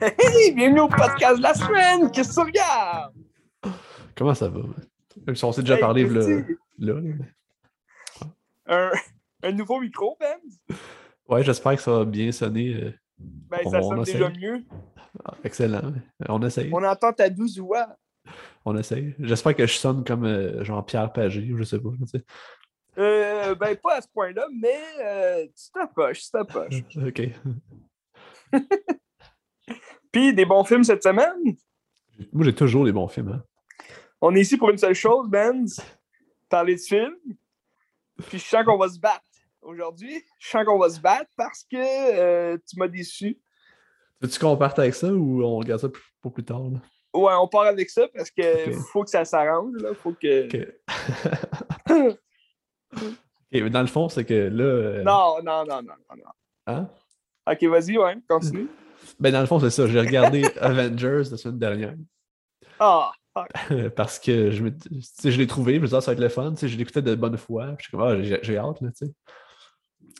Hey, bienvenue au podcast de la semaine! Qu'est-ce que tu regardes? Comment ça va? Même si on s'est déjà Hey, parlé Christy. là. Un, un nouveau micro, Ben? Ouais, j'espère que ça va bien sonner. Ben, On- ça on sonne déjà mieux. ah, excellent. On essaye. On entend ta douce voix. On essaye. J'espère que je sonne comme euh, genre Pierre Pagé ou je sais pas. tu sais. Euh, ben, pas à ce point-là, mais euh, tu t'approches, tu t'approches. Ok. Puis, des bons films cette semaine? Moi, j'ai toujours les bons films. Hein. On est ici pour une seule chose, Ben. Parler de films. Puis, je sens qu'on va se battre aujourd'hui. Je sens qu'on va se battre parce que euh, tu m'as déçu. Veux-tu qu'on parte avec ça ou on regarde ça pour plus tard? Là? Ouais, on part avec ça parce que faut que ça s'arrange. là. Faut que. Mais dans le fond, c'est que là. euh, Non, non, non, non, non, non. hein? Ok, vas-y, ouais, continue. Ben, dans le fond, c'est ça. J'ai regardé Avengers la semaine dernière. Ah, parce que je, me, je l'ai trouvé, je me disais, ah, ça va être le fun, je l'écoutais de bonne foi, ah, j'ai j'ai hâte, là, tu sais.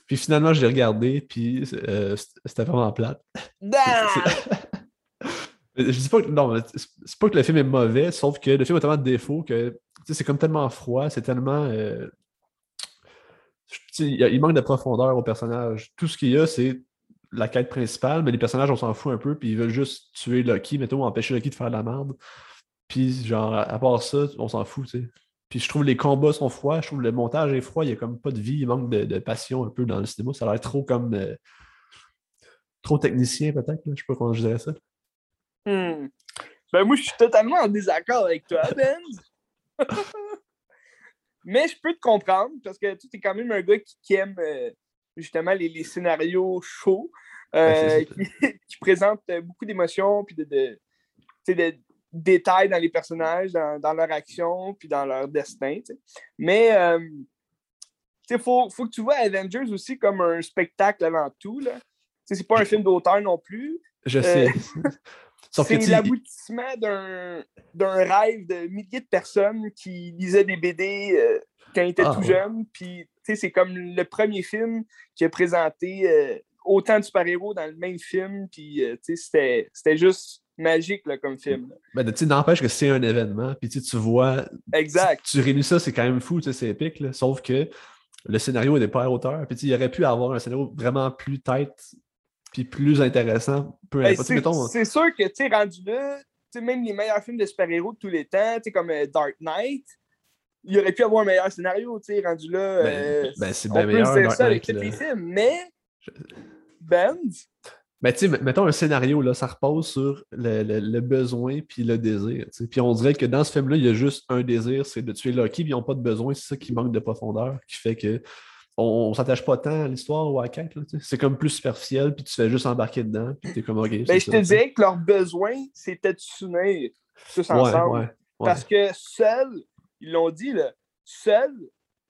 Puis finalement, je l'ai regardé, puis euh, c'était vraiment plate. je dis pas que, non, c'est pas que le film est mauvais, sauf que le film a tellement de défauts que, c'est comme tellement froid, c'est tellement... euh, il, manque de profondeur au personnage. Tout ce qu'il y a, c'est la quête principale, mais les personnages, on s'en fout un peu, puis ils veulent juste tuer Loki, mettons, empêcher Loki de faire de la merde. Puis, genre, à part ça, on s'en fout, tu sais. Puis, je trouve les combats sont froids, je trouve le montage est froid, il y a comme pas de vie, il manque de, de passion un peu dans le cinéma. Ça a l'air trop comme. euh, trop technicien, peut-être, je sais pas comment je dirais ça. Hmm. Ben moi, je suis totalement en désaccord avec toi, Ben. Mais je peux te comprendre parce que tu es quand même un gars qui, qui aime euh, justement les, les scénarios chauds, euh, qui, qui présentent beaucoup d'émotions puis de, de, tu sais, de détails dans les personnages, dans, dans leur action puis dans leur destin. tu sais. Mais euh, il faut, faut que tu vois Avengers aussi comme un spectacle avant tout. sais, C'est pas un film d'auteur non plus. Je sais. Sauf que, C'est sais, l'aboutissement d'un rêve de milliers de personnes qui lisaient des BD euh, quand ils étaient Ah, tout ouais. jeunes. Puis, tu sais, c'est comme le premier film qui a présenté euh, autant de super-héros dans le même film. Puis, euh, sais, c'était juste magique là, comme film. là. ben, tu n'empêche que c'est un événement, puis tu vois, Exact. tu réunis ça, c'est quand même fou, c'est épique, là. sauf que le scénario n'est pas à hauteur. Puis il aurait pu avoir un scénario vraiment plus tête, puis plus intéressant, peu Ben, importe. c'est c'est sûr que, tu sais, rendu là, même les meilleurs films de super-héros de tous les temps, comme euh, Dark Knight, il aurait pu avoir un meilleur scénario, tu sais, rendu là. Ben, euh, ben, c'est bien meilleur, Dark ça avec les films, mais Je- Ben, Mais tu sais, mettons un scénario, là, ça repose sur le, le- le besoin puis le désir. Puis on dirait que dans ce film-là, il y a juste un désir, c'est de tuer Loki, puis ils n'ont pas de besoin, c'est ça qui manque de profondeur, qui fait que on, on s'attache pas tant à l'histoire ou à la quête. C'est comme plus superficiel, puis tu fais juste embarquer dedans, puis t'es comme OK. ben, je te dirais que leur besoin, c'était de s'unir tous ensemble. ouais, ouais. Parce que seuls, ils l'ont dit, là, seuls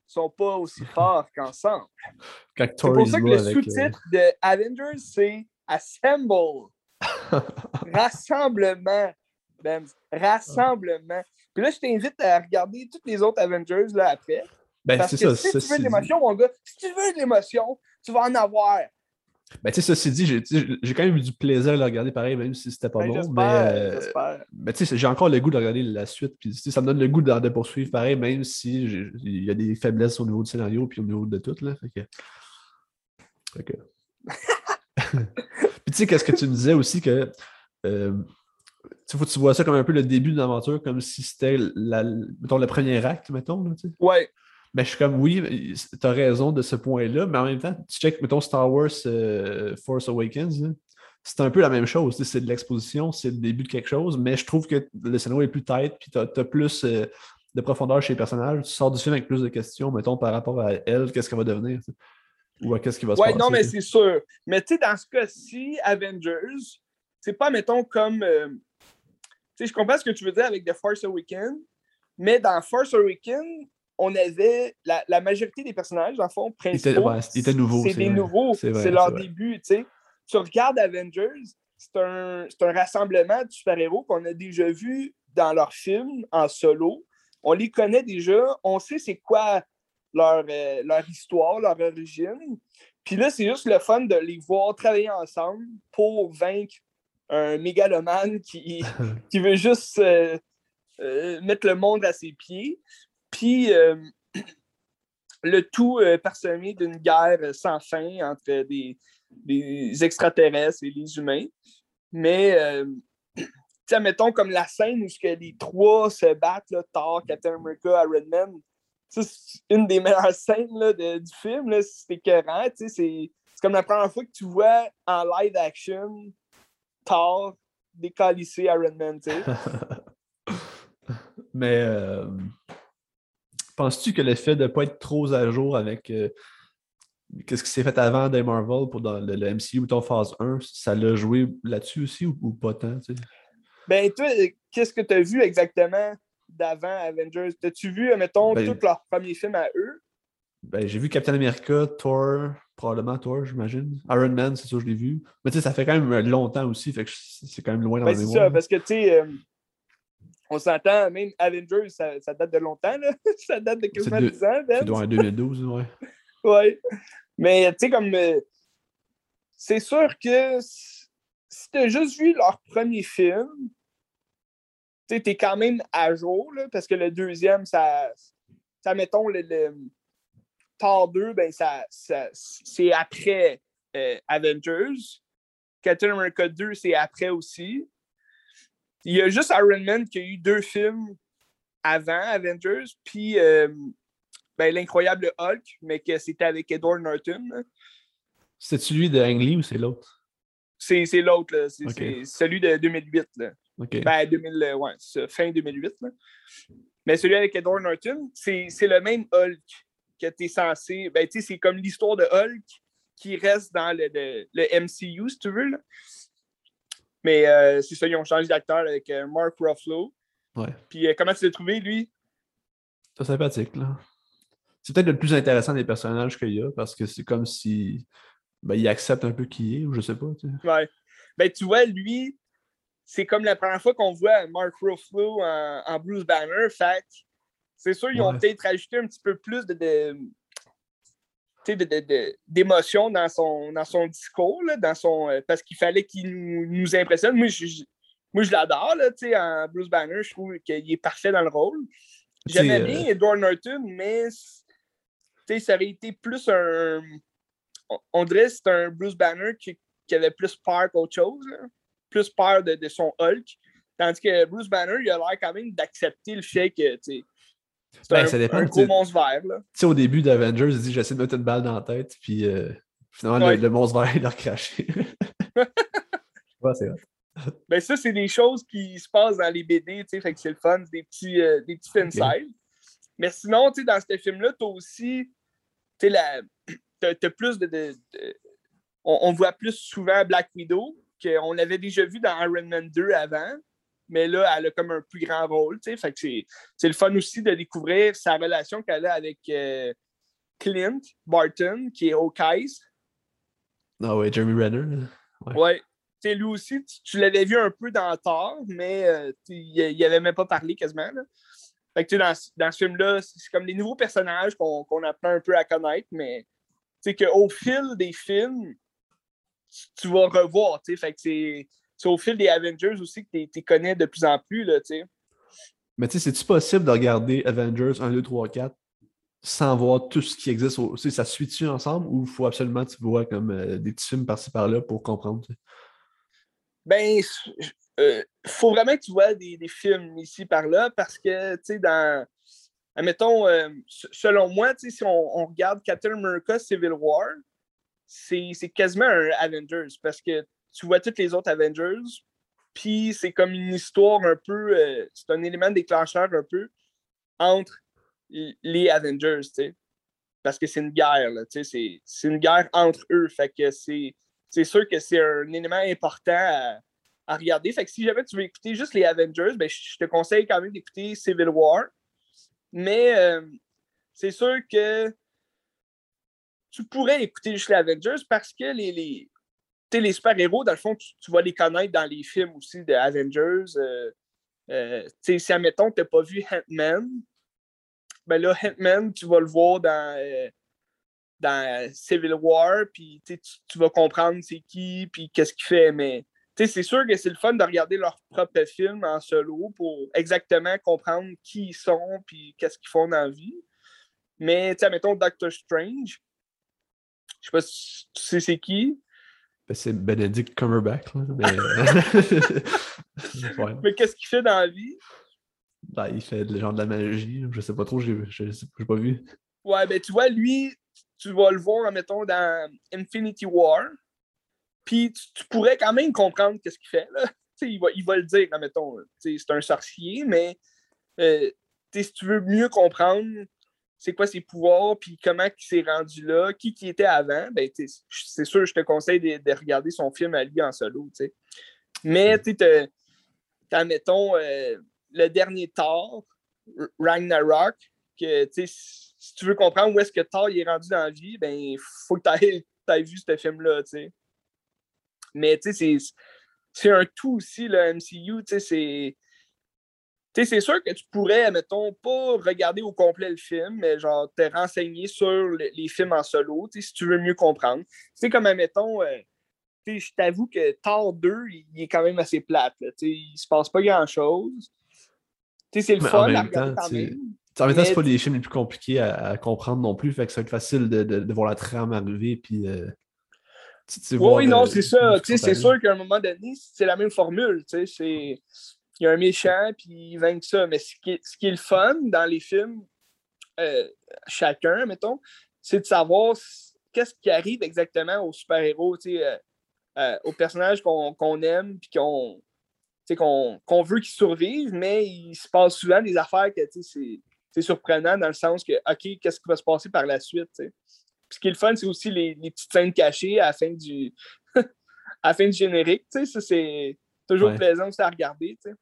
sont pas aussi forts qu'ensemble. C'est pour ça que le avec, euh, sous-titre de Avengers, c'est Assemble. Rassemblement. Ben, rassemblement. Puis là, je t'invite à regarder toutes les autres Avengers là, après. Ben, Parce que ça. si tu veux de l'émotion, mon gars, si tu veux de l'émotion, tu vas en avoir. Ben, tu sais, ceci dit, j'ai quand même eu du plaisir à le regarder pareil, même si c'était pas Ben, bon. Mais, j'espère, euh, mais tu sais, j'ai encore le goût de regarder la suite. Puis, tu sais, ça me donne le goût de, de poursuivre pareil, même si il y a des faiblesses au niveau du scénario puis au niveau de tout. Là, fait que... Fait que- puis tu sais, qu'est-ce que tu me disais aussi que. euh, tu que tu vois ça comme un peu le début d'une aventure, comme si c'était la, mettons, le premier acte, mettons. Là, tu sais. Ouais. Mais je suis comme, oui, tu as raison de ce point-là, mais en même temps, tu check, mettons, Star Wars euh, Force Awakens, là, c'est un peu la même chose. tu sais, C'est de l'exposition, c'est le début de quelque chose, mais je trouve que le scénario est plus tête, puis tu as, plus euh, de profondeur chez les personnages. Tu sors du film avec plus de questions, mettons, par rapport à elle, qu'est-ce qu'elle va devenir, tu sais, ou à qu'est-ce qui va se Ouais, passer. non, mais c'est sûr. Mais tu sais, dans ce cas-ci, Avengers, c'est pas, mettons, comme. euh, tu sais, je comprends ce que tu veux dire avec The Force Awakens, mais dans Force Awakens, on avait la, la majorité des personnages, dans le fond, principaux. était, ouais, il était nouveau. C'est des vrai. nouveaux. C'est leur début, tu sais. tu regardes Avengers, c'est un, un, rassemblement de super-héros qu'on a déjà vu dans leurs films en solo. On les connaît déjà, on sait c'est quoi leur, euh, leur histoire, leur origine. Puis là, c'est juste le fun de les voir travailler ensemble pour vaincre un mégalomane qui, qui veut juste euh, euh, mettre le monde à ses pieds. Puis le tout parsemé d'une guerre sans fin entre des, des, extraterrestres et les humains. Mais mettons comme la scène où les trois se battent, là, Thor, Captain America, Iron Man, c'est une des meilleures scènes là, de, du film. C'est écœurant. C'est comme la première fois que tu vois en live action Thor décalisser Iron Man. Mais euh, penses-tu que le fait de ne pas être trop à jour avec euh, qu'est-ce qui s'est fait avant des Marvel pour dans le, MCU ou ton phase 1, ça l'a joué là-dessus aussi ou, pas tant? Ben, toi, qu'est-ce que tu as vu exactement? D'avant Avengers? As-tu vu, mettons, ben, tous leurs premiers films à eux? Ben, j'ai vu Captain America, Thor, probablement Thor, j'imagine. Iron Man, c'est sûr, je l'ai vu. Mais tu sais, ça fait quand même longtemps aussi, fait que c'est quand même loin dans ben, la mémoire. C'est ça, parce que tu sais, euh, on s'entend, même Avengers, ça, ça, date de longtemps, là. ça date de quasiment 10 ans, ben. Doit être 2012, ouais. ouais. Mais tu sais, comme. Euh, c'est sûr que si tu as juste vu leur premier film, tu es quand même à jour, là, parce que le deuxième, ça, ça mettons, le, le Thor 2, ben, ça, ça c'est après euh, Avengers. Captain America 2, c'est après aussi. Il y a juste Iron Man qui a eu deux films avant Avengers, puis euh, ben, l'incroyable Hulk, mais que c'était avec Edward Norton. C'est celui de Ang Lee ou c'est l'autre? C'est l'autre, c'est celui de 2008. Là. Ben, 2000, ouais, fin 2008. Là. Mais celui avec Edward Norton, c'est le même Hulk que tu es censé. Ben, c'est comme l'histoire de Hulk qui reste dans le, le, MCU, si tu veux. Là. Mais euh, c'est ça, ils ont changé d'acteur avec euh, Mark Ruffalo. Ouais. Puis euh, comment tu l'as trouvé, lui? C'est sympathique, là. C'est peut-être le plus intéressant des personnages qu'il y a parce que c'est comme si ben, il accepte un peu qui est, ou je sais pas. Tu sais. Ouais. Ben, tu vois, lui, c'est comme la première fois qu'on voit Mark Ruffalo en, Bruce Banner. Fait c'est sûr, ils ont peut-être rajouté un petit peu plus de, d'émotion dans son, dans son discours, dans son, euh, parce qu'il fallait qu'il nous, impressionne. Moi, je, moi, je l'adore en Bruce Banner. Je trouve qu'il est parfait dans le rôle. J'aimais bien euh, Edward Norton, mais ça aurait été plus un. On dirait que c'est un Bruce Banner qui, qui avait plus peur qu'autre chose plus peur de, de, son Hulk. Tandis que Bruce Banner, il a l'air quand même d'accepter le fait que c'est ben, un, ça dépend, un gros monstre vert. Là. au début d'Avengers, il dit J'essaie de mettre une balle dans la tête, puis euh, finalement, le, monstre vert, il a recraché. ouais, c'est vrai. Ben, ça, c'est des choses qui se passent dans les BD, tu sais, c'est le fun, des petits, euh, des petits okay. Mais sinon, tu sais, dans ce film-là, tu as aussi, tu sais, t'as plus de. de, on, on, voit plus souvent Black Widow, qu'on l'avait déjà vu dans Iron Man 2 avant, mais là, elle a comme un plus grand rôle. Fait que c'est le fun aussi de découvrir sa relation qu'elle a avec euh, Clint Barton, qui est Hawkeye. Ah ouais, Jeremy Renner. Ouais. ouais. lui aussi, tu, l'avais vu un peu dans Thor, mais euh, il n'avait même pas parlé quasiment. Là. Fait que, dans, dans ce film-là, c'est comme les nouveaux personnages qu'on apprend un peu à connaître, mais qu'au fil des films, tu vas revoir, tu sais. Fait que c'est au fil des Avengers aussi que tu connais de plus en plus, là, tu sais. Mais tu sais, c'est-tu possible de regarder Avengers 1, 2, 3, 4 sans voir tout ce qui existe? Au... Ça suit-tu ensemble ou il faut absolument que tu vois comme euh, des petits films par-ci par-là pour comprendre? Ben, il euh, faut vraiment que tu vois des, des films ici par-là parce que, tu sais, dans. Admettons, euh, selon moi, si on, on, regarde Captain America Civil War, c'est quasiment un Avengers parce que tu vois toutes les autres Avengers, puis c'est comme une histoire un peu, euh, c'est un élément déclencheur un peu entre les Avengers, tu sais. Parce que c'est une guerre, tu sais, c'est une guerre entre eux. Fait que c'est sûr que c'est un élément important à, regarder. Fait que si jamais tu veux écouter juste les Avengers, ben, je te conseille quand même d'écouter Civil War. Mais euh, c'est sûr que tu pourrais écouter juste les Avengers parce que les, sais, les super-héros, dans le fond, tu, vas les connaître dans les films aussi de Avengers. euh, euh, si, admettons, tu n'as pas vu Ant-Man, ben là, Ant-Man, tu vas le voir dans, euh, dans Civil War, puis tu, vas comprendre c'est qui, puis qu'est-ce qu'il fait, mais c'est sûr que c'est le fun de regarder leur propre film en solo pour exactement comprendre qui ils sont, puis qu'est-ce qu'ils font dans la vie. Mais, mettons Doctor Strange, je sais pas si tu sais c'est qui, Ben, c'est Benedict Cumberbatch. là, mais... euh, ouais. mais qu'est-ce qu'il fait dans la vie? Ben, il fait le genre de la magie. Je sais pas trop, j'ai j'ai- j'ai pas vu. Ouais, ben tu vois, lui, tu vas le voir, mettons, dans Infinity War. Puis tu, tu pourrais quand même comprendre qu'est-ce qu'il fait. Là. Il, va, il va le dire, mettons, tu sais, c'est un sorcier, mais euh, si tu veux mieux comprendre c'est quoi ses pouvoirs, puis comment il s'est rendu là, qui qui était avant, ben, c'est sûr, je te conseille de, de regarder son film à lui en solo. Mais tu sais, t'as, mettons, euh, le dernier Thor, Ragnarok, que tu sais, si tu veux comprendre où est-ce que Thor il est rendu dans la vie, ben faut que tu aies, vu ce film-là, tu sais. Mais tu sais, c'est- c'est un tout aussi, le MCU, tu sais, c'est. Tu sais, c'est sûr que tu pourrais, mettons, pas regarder au complet le film, mais genre te renseigner sur le- les films en solo, si tu veux mieux comprendre. Tu sais, comme, mettons, sais, je t'avoue que Thor 2, il est quand même assez plate, là, il se passe pas grand-chose. C'est le Mais en fun à regarder quand même. En même temps, c'est pas les films les plus compliqués à, à comprendre non plus, fait que ça va être facile de, de- de voir la trame arriver, puis. euh, Oui, non, c'est ça. C'est sûr qu'à un moment donné, c'est la même formule. c'est- Il y a un méchant, puis il vainc ça. Mais ce qui est, ce qui est le fun dans les films, euh, chacun, mettons, c'est de savoir qu'est-ce qui arrive exactement aux super-héros, euh, euh, aux personnages qu'on aime, puis qu'on veut qu'ils survivent, mais il se passe souvent des affaires que c'est surprenant dans le sens que, OK, qu'est-ce qui va se passer par la suite? Puis ce qui est le fun, c'est aussi les, les petites scènes cachées à la fin du, à la fin du générique. Ça, c'est toujours Ouais. plaisant aussi à regarder. sais.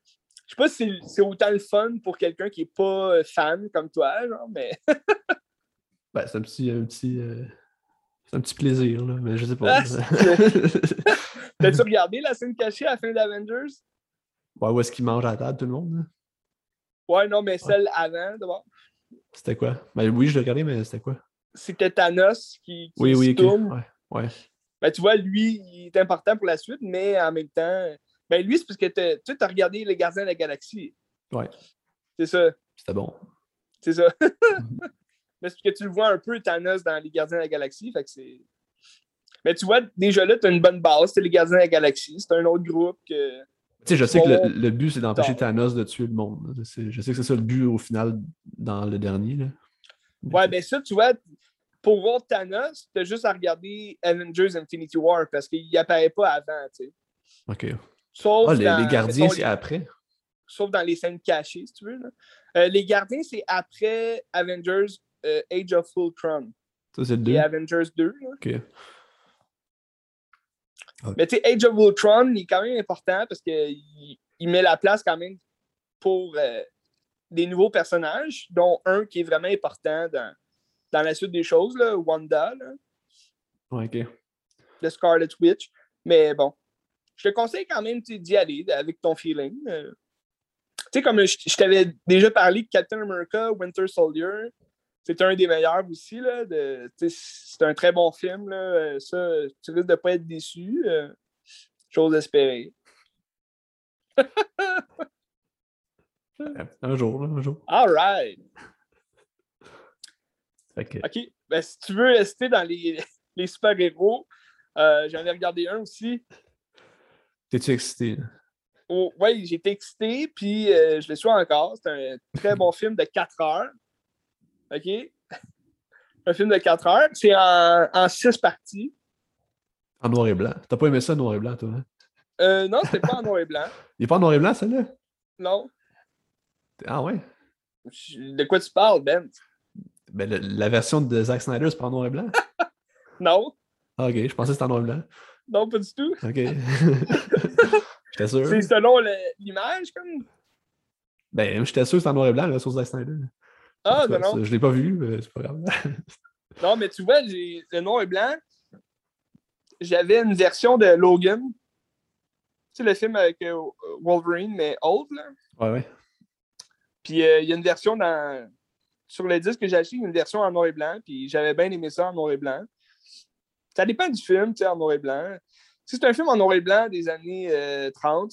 Je sais pas si c'est- autant le fun pour quelqu'un qui n'est pas euh, fan comme toi, genre, mais Ben, c'est un petit. Un petit euh, C'est un petit plaisir, là, mais je sais pas. Ah, t'as-tu regardé la scène cachée à la fin d'Avengers? ouais, où est-ce qu'il mange à la table, tout le monde? Ouais, non, mais celle avant, d'abord. C'était quoi? Ben oui, je l'ai regardé, mais c'était quoi? C'était Thanos qui, qui Oui, se oui, tourne. Ouais, ouais. Ben, tu vois, lui, il est important pour la suite, mais en même temps, ben lui, c'est parce que tu as regardé Les Gardiens de la Galaxie. Ouais. C'est ça, C'était bon. c'est ça. mais c'est parce que tu le vois un peu, Thanos, dans Les Gardiens de la Galaxie, fait que c'est... Mais tu vois, déjà là, tu as une bonne base, c'est Les Gardiens de la Galaxie, c'est un autre groupe que... Tu sais, je sais que le, le but, c'est d'empêcher. Thanos de tuer le monde. Je sais que c'est ça le but au final dans le dernier. Là. Ouais, ben ça, tu vois, pour voir Thanos, t'as juste à regarder Avengers Infinity War, parce qu'il apparaît pas avant, tu sais. Ok. Sauf Ah, les, dans- les gardiens, c'est après. sauf dans les scènes cachées, si tu veux. là. Euh, les gardiens, c'est après Avengers euh, Age of Ultron Ça, c'est le 2. et Avengers 2. là. Ok. Mais tu sais, Age of Ultron, il est quand même important parce qu'il il met la place quand même pour euh, des nouveaux personnages, dont un qui est vraiment important dans, dans la suite des choses, là, Wanda, là, Ouais, ok. de Scarlet Witch. Mais bon, je te conseille quand même d'y aller avec ton feeling. euh. Tu sais, comme je, je t'avais déjà parlé de Captain America, Winter Soldier, c'est un des meilleurs aussi. Là, de, c'est un très bon film. Là, euh, ça, tu risques de ne pas être déçu. euh, chose espérée. Un jour, un jour. All right. OK. Ben, si tu veux rester dans les, les super-héros, euh, j'en ai regardé un aussi. T'es-tu excité? Oh, oui, j'ai été excité, puis euh, je le suis encore. C'est un très bon film de 4 heures. OK? Un film de 4 heures. C'est en, en 6 parties. En noir et blanc. T'as pas aimé ça, noir et blanc, toi? Hein? Euh, non, c'était pas en noir et blanc. Il est pas en noir et blanc, celle-là? Non. Ah ouais? De quoi tu parles, Ben? Ben, le- la version de Zack Snyder, c'est pas en noir et blanc? Non. Ah, ok, je pensais que c'était en noir et blanc. Non, pas du tout. Ok. j'étais sûr. C'est selon l'image, comme? Ben, j'étais sûr que c'était en noir et blanc, là, sur Zack Snyder. Ah, En tout non, non. Je l'ai pas vu, mais c'est pas grave. Non, mais tu vois, j'ai le noir et blanc. j'avais une version de Logan. Tu sais, le film avec euh, Wolverine, mais old, là. Ouais, ouais. Puis euh, il y a une version dans... Sur le disque que j'ai acheté, il y a une version en noir et blanc, puis j'avais bien aimé ça en noir et blanc. Ça dépend du film, tu sais, en noir et blanc. Si c'est un film en noir et blanc des années 30,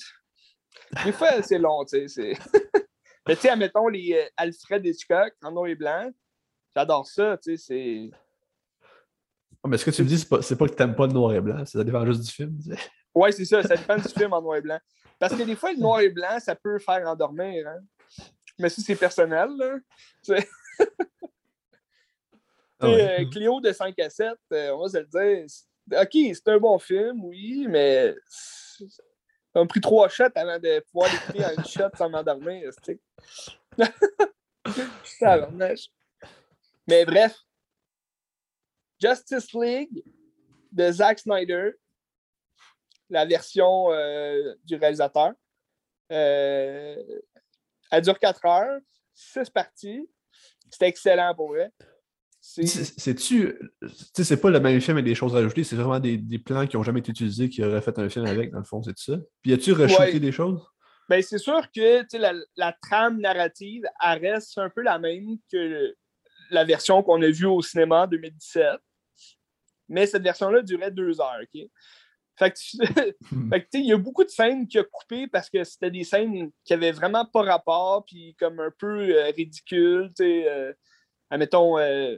des fois, c'est long, tu sais. Mais tu sais, admettons les Alfred Hitchcock en noir et blanc. J'adore ça, tu sais, c'est... Ah, mais ce que tu me dis, c'est pas, pas que t'aimes pas le noir et blanc, ça dépend juste du film. Oui, c'est ça, ça dépend du film en noir et blanc. Parce que des fois, le noir et blanc, ça peut faire endormir. Hein? Mais si c'est personnel, là. Ah ouais. euh, Cléo de 5 à 7, euh, on va se le dire. OK, c'est un bon film, oui, mais ça m'a pris trois shots avant de pouvoir l'écouter en une shot sans m'endormir. ça Mais bref, Justice League de Zack Snyder, la version euh, du réalisateur. Euh, elle dure 4 heures, 6 parties. C'était excellent pour vrai. C'est-tu. C'est pas le même film avec des choses rajoutées, c'est vraiment des, des, plans qui n'ont jamais été utilisés, qui auraient fait un film avec, dans le fond, c'est ça? Puis as-tu reshooté des choses? Ben, c'est sûr que la, la, trame narrative, elle reste un peu la même que la version qu'on a vue au cinéma en 2017. Mais cette version-là durait deux heures, OK? Fait que, il y a beaucoup de scènes qui a coupé parce que c'était des scènes qui avaient vraiment pas rapport, puis comme un peu euh, ridicules, tu sais. Euh, admettons, euh,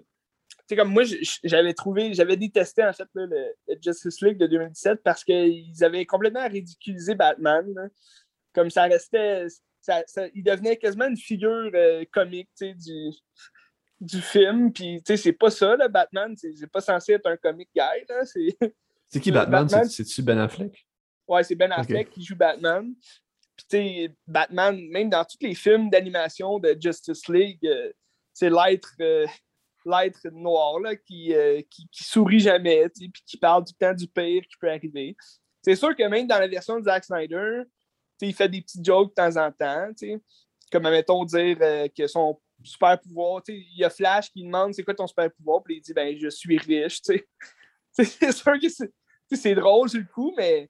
sais, comme moi, j'avais trouvé, j'avais détesté en fait le, Justice League de 2017 parce qu'ils avaient complètement ridiculisé Batman. Comme ça restait, ça, il devenait quasiment une figure euh, comique du, du film. Puis, tu sais, c'est pas ça, le Batman. C'est pas censé être un comic guy. C'est qui Batman? C'est-tu Ben Affleck? Ouais, c'est Ben Affleck qui joue Batman. Puis, tu sais, Batman, même dans tous les films d'animation de Justice League, euh, c'est l'être euh, l'être noir là, qui, euh, qui, sourit jamais, puis qui parle du temps du pire qui peut arriver. C'est sûr que même dans la version de Zack Snyder, il fait des petits jokes de temps en temps, comme, mettons, dire euh, que son super pouvoir, il y a Flash qui demande c'est quoi ton super pouvoir, puis il dit ben je suis riche, c'est sûr que c'est drôle sur le coup, mais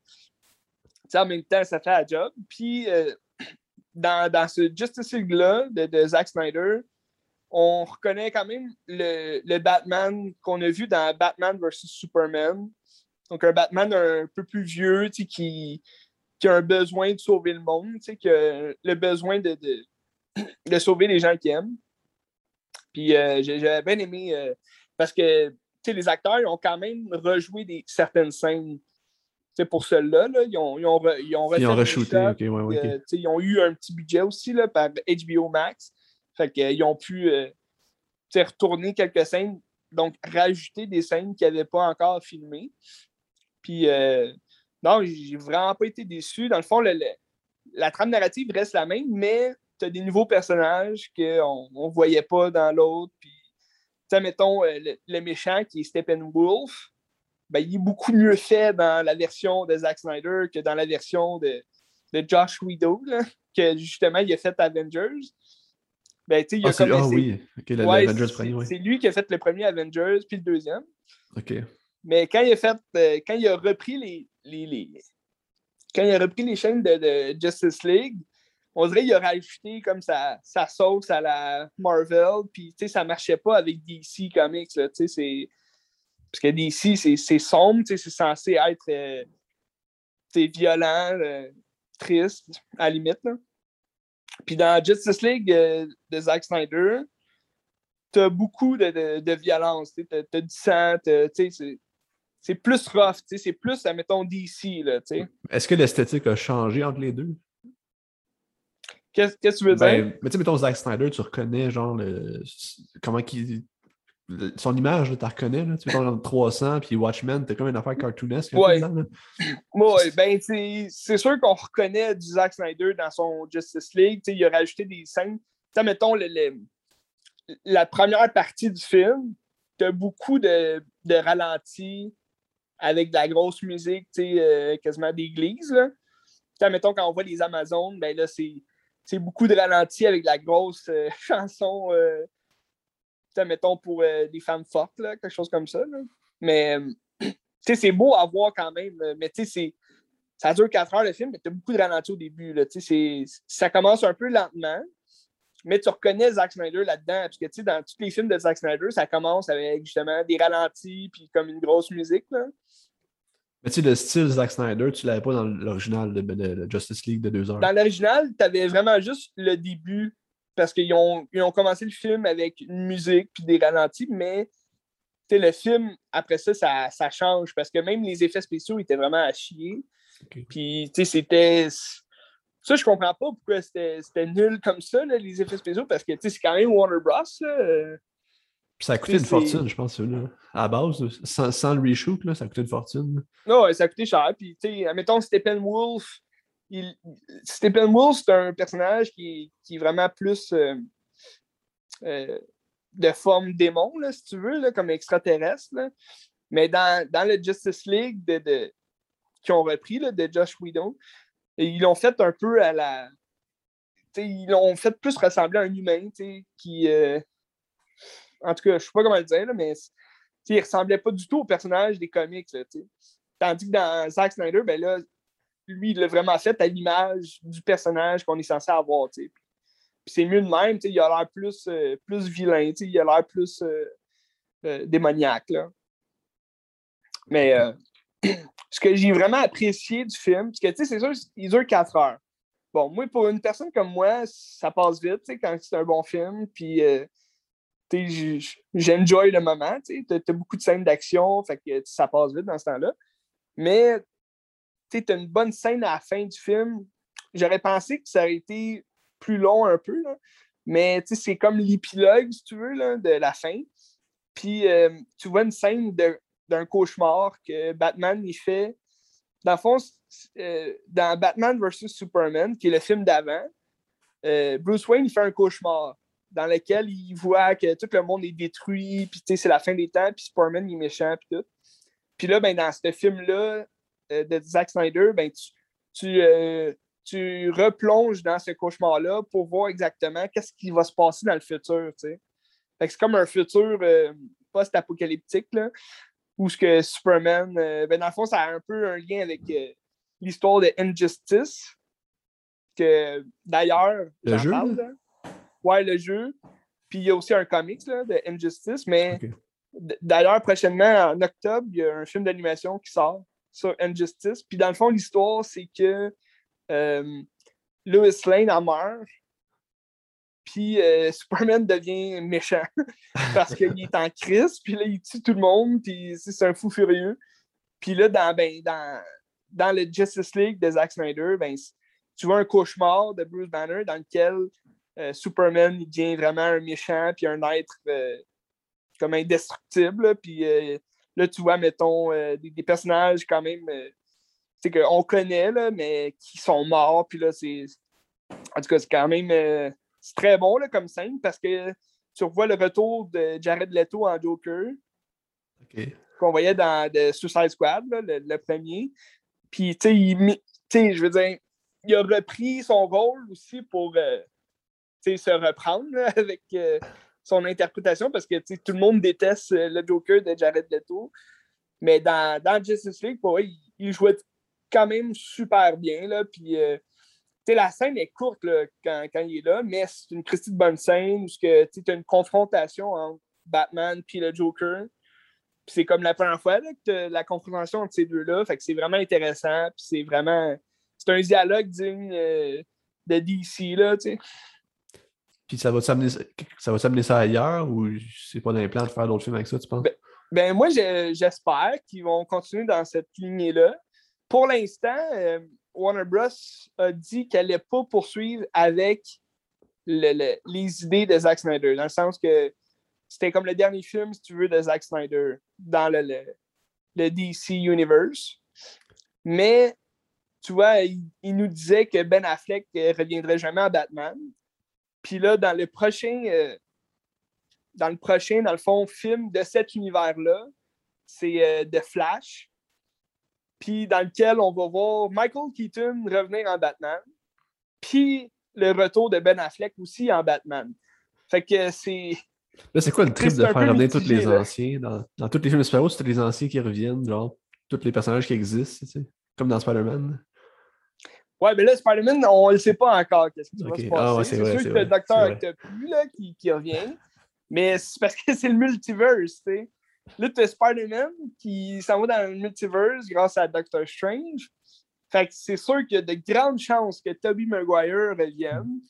en même temps, ça fait la job. Puis euh, dans, dans, ce Justice League-là de, de Zack Snyder, on reconnaît quand même le, Batman qu'on a vu dans Batman vs Superman. Donc, un Batman un peu plus vieux qui, qui a un besoin de sauver le monde, qui a le besoin de, de, sauver les gens qui aiment. Puis, euh, j'avais bien aimé euh, parce que les acteurs ont quand même rejoué des, certaines scènes. pour ceux-là, ils ont, ils ont, ils ont, ils ont euh, ils ont eu un petit budget aussi là, par HBO Max. Fait qu'ils ont pu euh, retourner quelques scènes, donc rajouter des scènes qu'ils n'avaient pas encore filmées. Puis, euh, non, j'ai vraiment pas été déçu. Dans le fond, la trame narrative reste la même, mais tu as des nouveaux personnages qu'on ne voyait pas dans l'autre. Puis, mettons, euh, le, méchant qui est Steppenwolf, ben, il est beaucoup mieux fait dans la version de Zack Snyder que dans la version de, de Josh Whedon, que justement il a fait Avengers. Ben, tu sais, il a ah, ah oui, C'est lui qui a fait le premier Avengers, puis le deuxième. OK. Mais quand il a fait, euh, quand il a repris les, les, quand il a repris les chaînes de, Justice League, on dirait qu'il a rajouté comme sa, sa, sauce à la Marvel, puis tu sais, ça marchait pas avec DC Comics, tu sais, c'est... Parce que DC, c'est sombre, tu sais, c'est censé être euh, violent, euh, triste, à la limite, là. Puis dans Justice League euh, de Zack Snyder, t'as beaucoup de, de, violence, t'as as du sang, c'est plus rough, c'est plus, mettons, DC. Est-ce que l'esthétique a changé entre les deux? Qu'est-ce que tu veux ben, dire? Mais tu sais, mettons, Zack Snyder, tu reconnais, genre, le, comment qu'il son image, tu la reconnais, là, tu mets dans 300, puis Watchmen, t'as comme une affaire cartoonesque. Ouais. ouais, ben, c'est sûr qu'on reconnaît du Zack Snyder dans son Justice League. il a rajouté des scènes. T'sais, mettons, le, la première partie du film, t'as beaucoup de, de ralentis avec de la grosse musique, euh, quasiment d'église. Mettons, quand on voit les Amazones, ben là, c'est beaucoup de ralentis avec de la grosse euh, chanson. Euh, mettons, pour euh, des femmes fortes, là, quelque chose comme ça. Mais sais, c'est beau à voir quand même, mais tu sais, ça dure 4 heures le film, mais tu as beaucoup de ralenti au début. Là, ça commence un peu lentement, mais tu reconnais Zack Snyder là-dedans. Parce que dans tous les films de Zack Snyder, ça commence avec justement des ralentis puis comme une grosse musique. Là. Mais tu sais, le style Zack Snyder, tu l'avais pas dans l'original de, Justice League de 2 heures. Dans l'original, tu avais vraiment juste le début parce qu'ils ont, ont commencé le film avec une musique puis des ralentis, mais le film, après ça, ça, ça, change parce que même les effets spéciaux étaient vraiment à chier. Puis, tu sais, c'était. Ça, je comprends pas pourquoi c'était nul comme ça, là, les effets spéciaux, parce que c'est quand même Warner Bros. Là. ça a coûté une fortune, je pense, là. à la base. Sans, le reshoot, là, ça a coûté une fortune. Non, ça a coûté cher. Puis, tu sais, admettons, Steppenwolf, il... Steppenwolf, c'est un personnage qui, qui, est vraiment plus euh, euh, de forme démon, là, si tu veux, comme extraterrestre. Mais dans, dans le Justice League de, qui ont repris de Josh Whedon, ils l'ont fait un peu à la. ils l'ont fait plus ressembler à un humain qui. Euh, en tout cas, je ne sais pas comment le dire, mais il ne ressemblait pas du tout au personnage des comics. Tandis que dans Zack Snyder, ben là, lui, il l'a vraiment fait à l'image du personnage qu'on est censé avoir. Puis c'est mieux de même, il a l'air plus, euh, plus vilain, il a l'air plus euh, démoniaque. Là. Mais ce que j'ai vraiment apprécié du film, parce que, c'est sûr, il dure 4 heures. Bon, moi, pour une personne comme moi, ça passe vite, quand c'est un bon film, puis, euh, j'enjoy le moment, tu t'as beaucoup de scènes d'action, ça passe vite dans ce temps-là. Mais, tu t'as une bonne scène à la fin du film. J'aurais pensé que ça aurait été plus long un peu, mais, c'est comme l'épilogue, si tu veux, là, de la fin. Puis, euh, tu vois une scène d'un cauchemar que Batman il fait. Dans le fond, euh, dans Batman vs Superman, qui est le film d'avant, euh, Bruce Wayne il fait un cauchemar dans lequel il voit que tout le monde est détruit, puis c'est la fin des temps, puis Superman il est méchant, puis tout. Puis là, ben, dans ce film-là de Zack Snyder, ben, tu, tu, tu, replonges dans ce cauchemar-là pour voir exactement qu'est-ce qui va se passer dans le futur. C'est comme un futur post-apocalyptique, où ce que Superman, euh, ben dans le fond, ça a un peu un lien avec euh, l'histoire de Injustice, que d'ailleurs, le jeu? Parle, Ouais, le jeu. Puis il y a aussi un comics là, de Injustice, mais d'ailleurs, prochainement, en octobre, il y a un film d'animation qui sort sur Injustice. Puis dans le fond, l'histoire, c'est que euh, Lois Lane a meurt, puis euh, Superman devient méchant parce qu'il est en crise, puis là, il tue tout le monde, puis c'est un fou furieux. Puis là, dans, ben, dans, dans le Justice League de Zack Snyder, ben, tu vois un cauchemar de Bruce Banner dans lequel euh, Superman devient vraiment un méchant, puis un être comme indestructible. Puis là, tu vois, mettons, des, des, personnages quand même qu'on connaît, là, mais qui sont morts. Puis là, c'est. En tout cas, c'est quand même c'est très bon là, comme scène parce que tu revois le retour de Jared Leto en Joker. Qu'on voyait dans The Suicide Squad, le, premier. Puis, tu sais, je veux dire, il a repris son rôle aussi pour euh, se reprendre avec euh, son interprétation parce que tout le monde déteste euh, le Joker de Jared Leto. Mais dans, dans Justice League, pour, il, jouait quand même super bien. Là, puis, la scène est courte quand, il est là, mais c'est une Christie de bonne scène où tu as une confrontation entre Batman et le Joker. C'est comme la première fois que tu la confrontation entre ces deux-là. Fait que c'est vraiment intéressant. c'est vraiment. C'est un dialogue digne euh, de DC, là. Puis ça va s'amener ça va ça ailleurs ou c'est pas dans les plans de faire d'autres films avec ça, tu penses? Ben, ben moi, j'espère qu'ils vont continuer dans cette lignée-là. Pour l'instant, euh, Warner Bros. a dit qu'elle n'allait pas poursuivre avec les idées de Zack Snyder, dans le sens que c'était comme le dernier film, si tu veux, de Zack Snyder dans le, DC Universe. Mais, tu vois, il, nous disait que Ben Affleck ne reviendrait jamais en Batman. Puis là, dans le prochain, euh, dans le prochain, dans le fond, film de cet univers-là, c'est euh, The Flash puis dans lequel on va voir Michael Keaton revenir en Batman, puis le retour de Ben Affleck aussi en Batman. Fait que c'est. Là, c'est quoi le trip de faire revenir tous les anciens dans, dans tous les films de super c'est les anciens qui reviennent, genre tous les personnages qui existent, tu sais, comme dans Spider-Man. Ouais, mais là, Spider-Man, on ne sait pas encore qu'est-ce qui va se Ah passer. c'est sûr que vrai, le docteur. Octopus là, qui, qui revient. Mais c'est parce que c'est le multiverse, tu sais. Là, tu as Spider-Man qui s'en va dans le multiverse grâce à Doctor Strange. Fait que c'est sûr qu'il y a de grandes chances que Tobey Maguire revienne.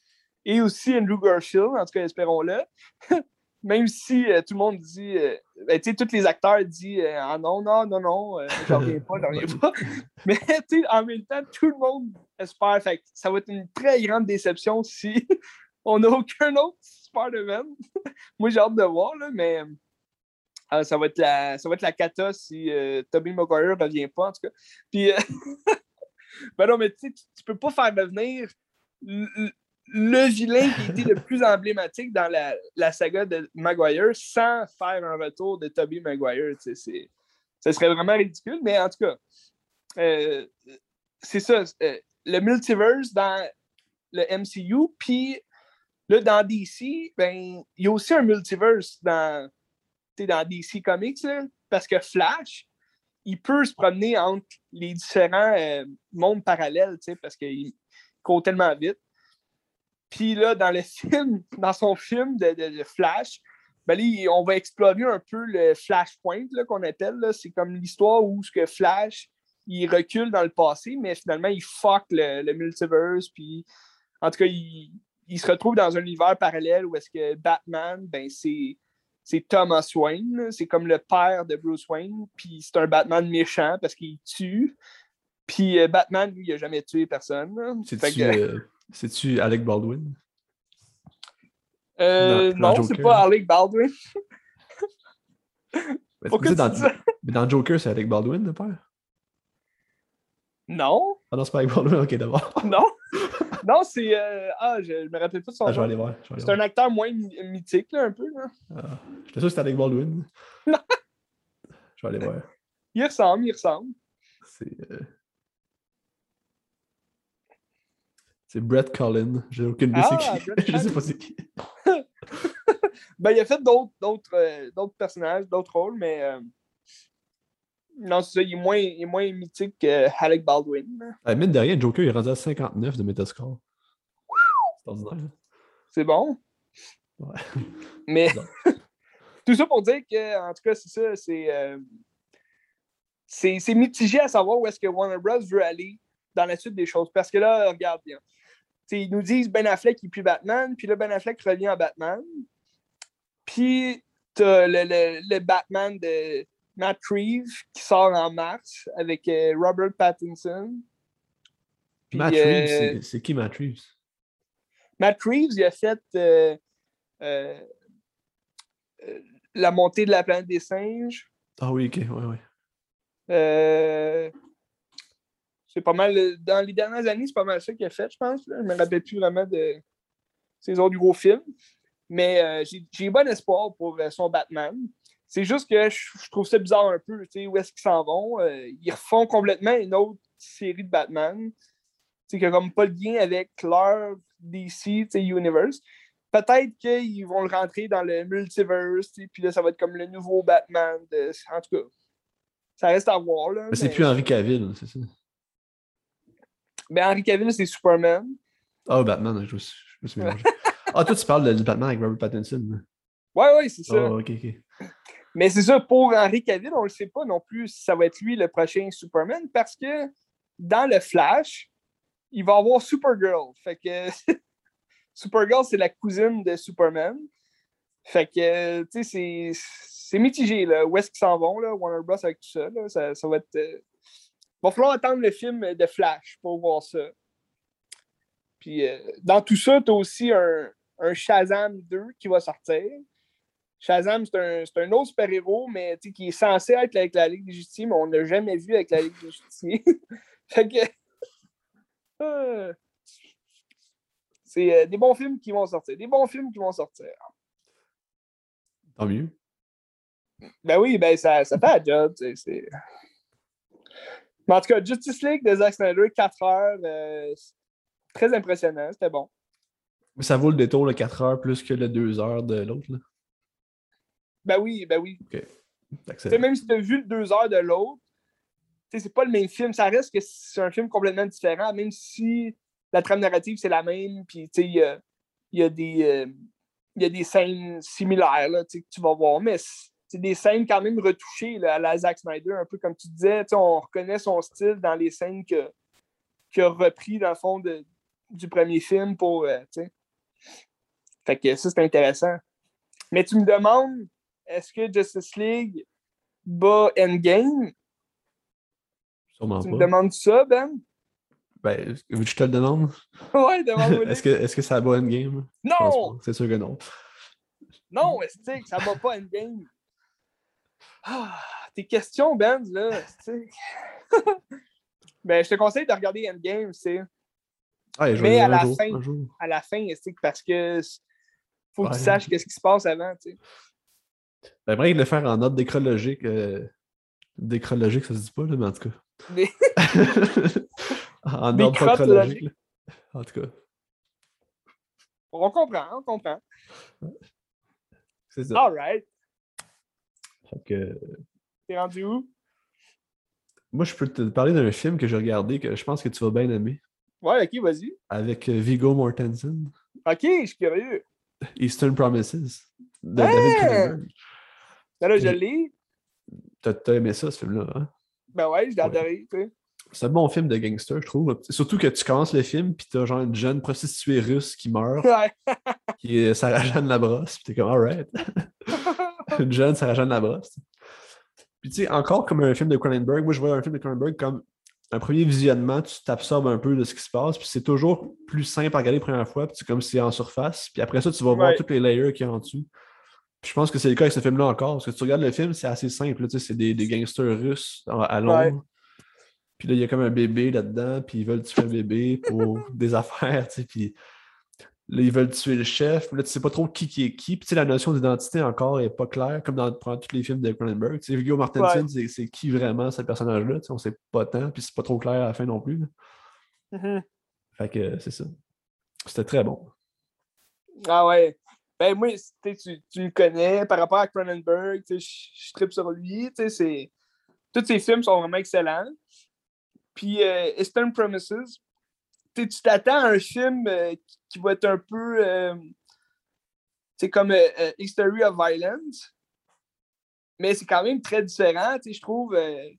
Et aussi Andrew Garfield, en tout cas, espérons-le. Même si euh, tout le monde dit, euh, ben, tu sais, tous les acteurs disent euh, Ah non, non, non, non, euh, j'en reviens pas, j'en reviens pas. Mais tu sais, en même temps, tout le monde espère. Fait que ça va être une très grande déception si on n'a aucun autre Spider-Man. Moi, j'ai hâte de voir, là, mais euh, ça, va être la, ça va être la cata si euh, Tobey Maguire ne revient pas, en tout cas. Puis, euh, ben non, mais tu sais, tu tu peux pas faire devenir le, vilain qui été le plus emblématique dans la, saga de Maguire sans faire un retour de Tobey Maguire. Ce serait vraiment ridicule, mais en tout cas, euh, c'est ça. euh, le multiverse dans le MCU, puis dans DC, ben, il y a aussi un multiverse dans, dans DC Comics, parce que Flash, il peut se promener entre les différents euh, mondes parallèles, parce qu'il court tellement vite. Puis là, dans le film, dans son film de, de- de Flash, ben là, on va explorer un peu le Flashpoint qu'on appelle. C'est comme l'histoire où ce que Flash, il recule dans le passé, mais finalement, il fuck le, le multiverse. Puis, en tout cas, il, il se retrouve dans un univers parallèle où est-ce que Batman, ben, c'est c'est Thomas Wayne, c'est comme le père de Bruce Wayne, puis c'est un Batman méchant parce qu'il tue. Puis euh, Batman, lui, il a jamais tué personne. C'est-tu que- euh, c'est-tu Alec Baldwin? Euh, Dans- dans non, c'est pas Alec Baldwin. Mais Pourquoi tu dans, dis ça? mais dans Joker, c'est Alec Baldwin, le père? Non, Ah non, c'est pas Alec Baldwin, ok, d'abord. non. non, c'est. euh, Ah, je me rappelle pas de son Ah, je vais nom. aller voir. je vais aller C'est un voir. acteur moins my- mythique, là, un peu. Là. Ah, J'étais sûr que c'était Alec Baldwin. Non. Je vais aller voir. Il ressemble, il ressemble. C'est. euh, C'est Brett Collin. J'ai aucune idée Ah, c'est qui. Je sais pas c'est qui. Ben, il a fait d'autres, d'autres, euh, d'autres personnages, d'autres rôles, mais. euh, Non, c'est ça, il est moins, il est moins mythique que Alec Baldwin. là. Ah, mine de rien, Joker il est rendu à 59 de Metascore. C'est ordinaire. C'est bon? Ouais. Mais tout ça pour dire que, en tout cas, c'est ça, c'est. euh, c'est c'est mitigé à savoir où est-ce que Warner Bros. veut aller dans la suite des choses. Parce que là, regarde bien. T'sais, ils nous disent Ben Affleck n'est plus Batman, puis là, Ben Affleck revient en Batman. Puis, t'as le, le, le Batman de Matt Reeves qui sort en mars avec euh, Robert Pattinson. Puis, Matt euh, Reeves, c'est- c'est qui Matt Reeves? Matt Reeves, il a fait euh, La montée de la planète des singes. Ah oui, ok, ouais, ouais. Euh, c'est pas mal. Dans les dernières années, c'est pas mal ça qu'il a fait, je pense. là. Je me rappelle plus vraiment de ses autres gros films. Mais euh, j'ai- bon espoir pour euh, son Batman. C'est juste que je, trouve ça bizarre un peu. tu sais, Où est-ce qu'ils s'en vont? Euh, ils refont complètement une autre série de Batman. tu sais, qui n'a comme pas de lien avec leur DC tu sais, Universe. Peut-être qu'ils vont le rentrer dans le multiverse, tu sais, puis là, ça va être comme le nouveau Batman. de- En tout cas, ça reste à voir. Là, Mais c'est plus Henry Cavill, c'est ça? Ben, Henry Cavill, c'est Superman. Ah, Batman, je me suis, je me suis mélangé. ah, toi, tu parles de, du Batman avec Robert Pattinson. là. Ouais, ouais, c'est ça. Ok, ok. Mais c'est ça, pour Henry Cavill, on ne le sait pas non plus si ça va être lui le prochain Superman parce que dans le Flash, il va avoir Supergirl. Fait que Supergirl, c'est la cousine de Superman. Fait que, tu sais, c'est- c'est mitigé, là. Où est-ce qu'ils s'en vont, là, Warner Bros. avec tout ça, là. Ça, ça va être. Va falloir attendre le film de Flash pour voir ça. Puis, euh, dans tout ça, tu as aussi un, un Shazam 2 qui va sortir. Shazam, c'est un, un autre super-héros, mais qui est censé être avec la Ligue des Justiciers, mais on ne l'a jamais vu avec la Ligue des Justiciers. fait que. euh, c'est euh, des bons films qui vont sortir. Des bons films qui vont sortir. Tant mieux. Ben oui, ben ça, ça fait la job. c'est- Mais en tout cas, Justice League de Zack Snyder, 4 heures. euh, très impressionnant, c'était bon. Mais ça vaut le détour, le 4 heures, plus que le 2 heures de l'autre. là. Ben oui, ben oui. Excellent. même si tu as vu le 2 heures de l'autre, c'est pas le même film. Ça reste que c'est un film complètement différent, même si la trame narrative, c'est la même. Puis, il y a, y, a des, euh, y a des scènes similaires là, que tu vas voir. Mais c'est des scènes quand même retouchées là, à la Zack Snyder, un peu comme tu disais. On reconnaît son style dans les scènes qu'il a repris, dans le fond, de, du premier film pour. Euh, fait que ça, c'est intéressant. Mais tu me demandes, est-ce que Justice League bat Endgame? Sûrement tu pas. me demandes ça, Ben? Ben, veux que je te le demande? ouais, demande-moi. est-ce que, est que ça bat Endgame? Non! C'est sûr que non. Non, est-ce que ça va pas Endgame? Ah, tes questions, Ben, là, tu ben, je te conseille de regarder Endgame, c'est. Je Mais à la jour, fin, à la fin, parce que faut que Ouais. tu saches qu'est-ce qui se passe avant, tu sais. J'aimerais le faire en ordre décrologique. Euh... Décrologique, ça se dit pas, là, mais en tout cas. Des- en Des ordre pas crottes chronologique. là. En tout cas, On comprend, on comprend. c'est ça. All right. Que, T'es rendu où? moi, je peux te parler d'un film que j'ai regardé que je pense que tu vas bien aimer. Ouais, ok, vas-y. Avec euh, Viggo Mortensen, Ok, je suis curieux. Eastern Promises, de Hey! David Cronenberg. Ben là, je J'ai- l'ai. T'as aimé ça, ce film-là, hein? Ben ouais, je l'ai adoré, tu sais. C'est un bon film de gangster, je trouve. Surtout que tu commences le film, puis t'as genre une jeune prostituée russe qui meurt, Ouais. qui est Sarah Jeanne Labrosse, puis t'es comme, alright. jeune Sarah Jeanne Labrosse. Puis tu sais, encore comme un film de Cronenberg, moi je vois un film de Cronenberg comme un premier visionnement, tu t'absorbes un peu de ce qui se passe, puis c'est toujours plus simple à regarder la première fois, puis c'est comme si c'est en surface, puis après ça, tu vas voir tous les layers qu'il y a en dessous. Puis je pense que c'est le cas avec ce film-là encore, parce que tu regardes le film, c'est assez simple, tu sais, c'est des, des gangsters russes à à Londres. Puis là, il y a comme un bébé là-dedans, puis ils veulent tuer un bébé pour des affaires, tu sais, puis là, ils veulent tuer le chef, là, tu sais pas trop qui qui est qui, puis tu sais, la notion d'identité encore est pas claire, comme dans, tous les films de Cronenberg. Tu sais, Viggo Mortensen, Ouais. c'est- qui vraiment ce personnage-là, tu sais, on sait pas tant, puis c'est pas trop clair à la fin non plus. Mhm. Fait que c'est ça. C'était très bon. Ah ouais. Ben moi, tu, tu, le connais par rapport à Cronenberg, tu sais, je tripe sur lui, tu sais, c'est... Tous ses films sont vraiment excellents. Puis euh, Eastern Promises, tu t'attends à un film euh, qui- qui va être un peu... euh, c'est comme euh, euh, History of Violence, mais c'est quand même très différent, je trouve. euh,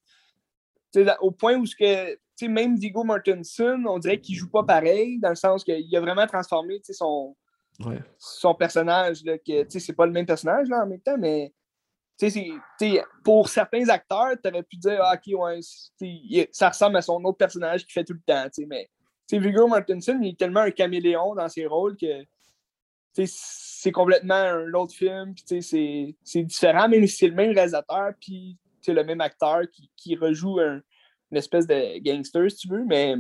au point où ce que, même Viggo Mortensen, on dirait qu'il joue pas pareil, dans le sens qu'il a vraiment transformé son, Ouais. son personnage, là, que c'est pas le même personnage là, en même temps, mais pour certains acteurs, tu aurais pu dire, ah, ok, ouais, ça ressemble à son autre personnage qu'il fait tout le temps, mais sais, Viggo Mortensen, il est tellement un caméléon dans ses rôles que c'est complètement un autre film, c'est- différent, si c'est le même réalisateur, puis c'est le même acteur qui, qui rejoue un- une espèce de gangster, si tu veux, mais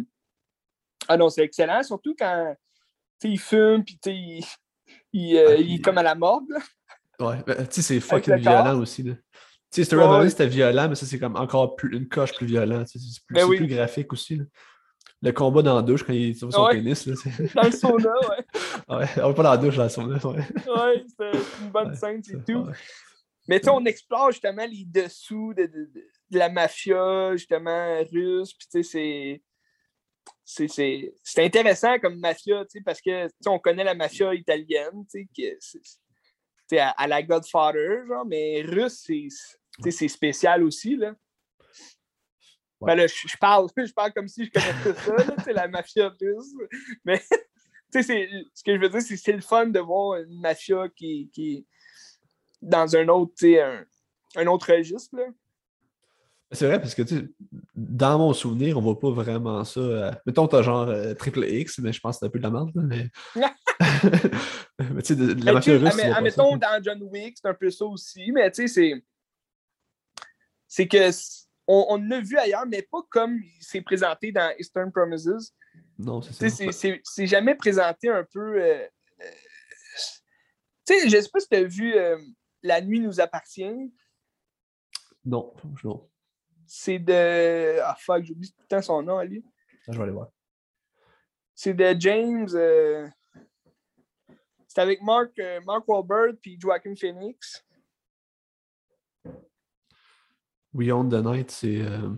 ah non, c'est excellent, surtout quand il fume, puis il, il, euh, Ah, il est comme à la morgue, là. Ouais, ben, tu sais, c'est fucking violent aussi. Là. Tu sais, Story Ouais, c'était violent, mais ça, c'est comme encore plus, une coche plus sais, C'est plus, Ben oui. plus graphique aussi. là. Le combat dans la douche quand il trouve son Ouais. pénis. Là, c'est- dans le sauna, ouais. ouais, on va pas dans la douche, dans la sauna. Ouais. Ouais, c'était une bonne scène, c'est tout. Mais tu sais, on explore justement les dessous de, de- de- la mafia, justement, russe. Puis tu sais, c'est. c'est- C'est c'est intéressant comme mafia, tu sais, parce que on connaît la mafia italienne, tu sais, c'est- à, à la Godfather, genre, mais russe, c'est c'est spécial aussi, là. Ouais. Ben là, je, je parle, je parle comme si je connaissais ça, sais, la mafia russe. Mais c'est- ce que je veux dire, c'est que c'est le fun de voir une mafia qui, qui est dans un autre, tu sais, un, un autre registre. C'est vrai, parce que dans mon souvenir, on voit pas vraiment ça. euh, Mettons, t'as genre euh, triple X, mais je pense que c'est un peu de la merde. mais mais tu sais, de, de la Mais mafia russe, ça, admettons, quoi. dans John Wick, c'est un peu ça aussi, mais tu sais, c'est. C'est que. On, on l'a vu ailleurs, mais pas comme c'est présenté dans Eastern Promises. Non, c'est Tu ça. sais, c'est- jamais présenté un peu. euh, euh, tu sais, je sais pas si tu as vu euh, La nuit nous appartient. Non, non. C'est de. Ah fuck, j'oublie tout le temps son nom, Ali. Ça, je vais aller voir. C'est de James. C'est avec Mark, Mark Wahlberg puis Joaquin Phoenix. We Own the Night, c'est. euh,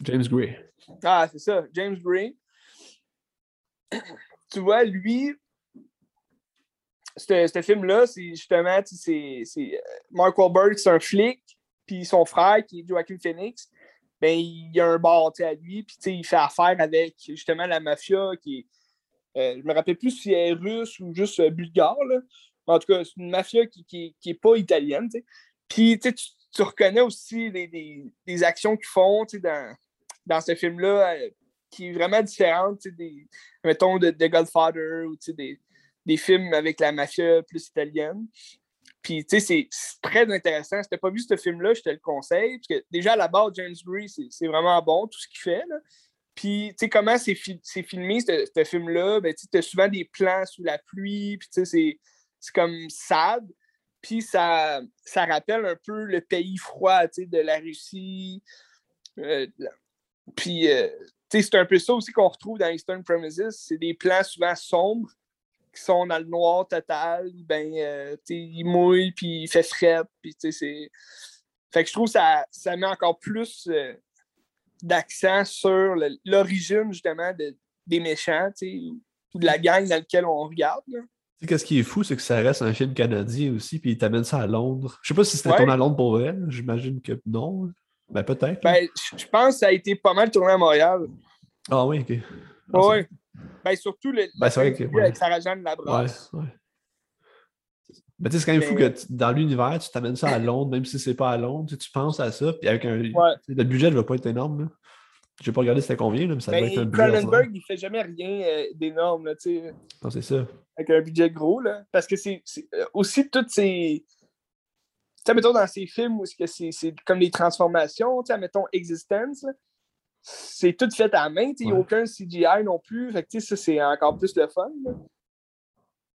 James Gray. Ah, c'est ça, James Gray. tu vois, lui, ce film-là, c'est justement, c'est euh, Mark Wahlberg, c'est un flic, puis son frère, qui est Joaquin Phoenix, ben, il a un bar à lui, puis il fait affaire avec justement la mafia qui est. euh, je me rappelle plus si elle est russe ou juste euh, bulgare. Là. En tout cas, c'est une mafia qui, qui, qui est pas italienne. tu sais. Puis tu, sais, tu- tu reconnais aussi les, actions qu'ils font dans, dans ce film-là, euh, qui est vraiment différente des, mettons, de, de Godfather ou des, des films avec la mafia plus italienne. Puis, tu sais, c'est- très intéressant. Si t'as pas vu ce film-là, je te le conseille. Parce que déjà, à la base, James Gray, c'est vraiment bon, tout ce qu'il fait. Là. Puis, tu sais, comment c'est fi- c'est filmé, ce film-là, ben, tu as souvent des plans sous la pluie, puis tu sais, c'est- c'est comme sad. Puis, ça, ça rappelle un peu le pays froid, de la Russie. Euh, puis, euh, c'est un peu ça aussi qu'on retrouve dans Eastern Promises. C'est des plans souvent sombres qui sont dans le noir total. Ben, euh, il mouille, puis il fait fret, puis c'est... Fait que je trouve que ça, ça met encore plus euh, d'accent sur l'origine, justement, de- des méchants, ou de la gang dans laquelle on regarde. là. Tu sais, qu'est-ce qui est fou, c'est que ça reste un film canadien aussi, puis il t'amène ça à Londres. Je sais pas si c'était Ouais. tourné à Londres pour vrai, j'imagine que non. Ben peut-être. Ben, je pense que ça a été pas mal tourné à Montréal. ah oui, ok. Ah, Ouais, ouais. Ben, surtout le, Ben, c'est vrai la que- ouais. avec Sarah-Jeanne Ouais, Labrosse. ouais. Mais tu sais, c'est quand même fou que dans l'univers, tu t'amènes ça à Londres, même si c'est pas à Londres, tu penses à ça, puis avec un. Le budget ne va pas être énorme. Là. J'ai pas regardé c'était combien, là, mais ça doit Ben, être un budget. Cronenberg, il fait jamais rien euh, d'énorme, là, tu sais. Non, c'est ça. avec un budget gros, là. Parce que c'est euh, aussi toutes ces. Tu sais, mettons dans ces films où c'est comme les transformations, tu sais, mettons Existence, c'est tout fait à la main, tu sais, il n'y a Ouais. aucun CGI non plus. Fait que, tu sais, ça, c'est encore plus le fun. là.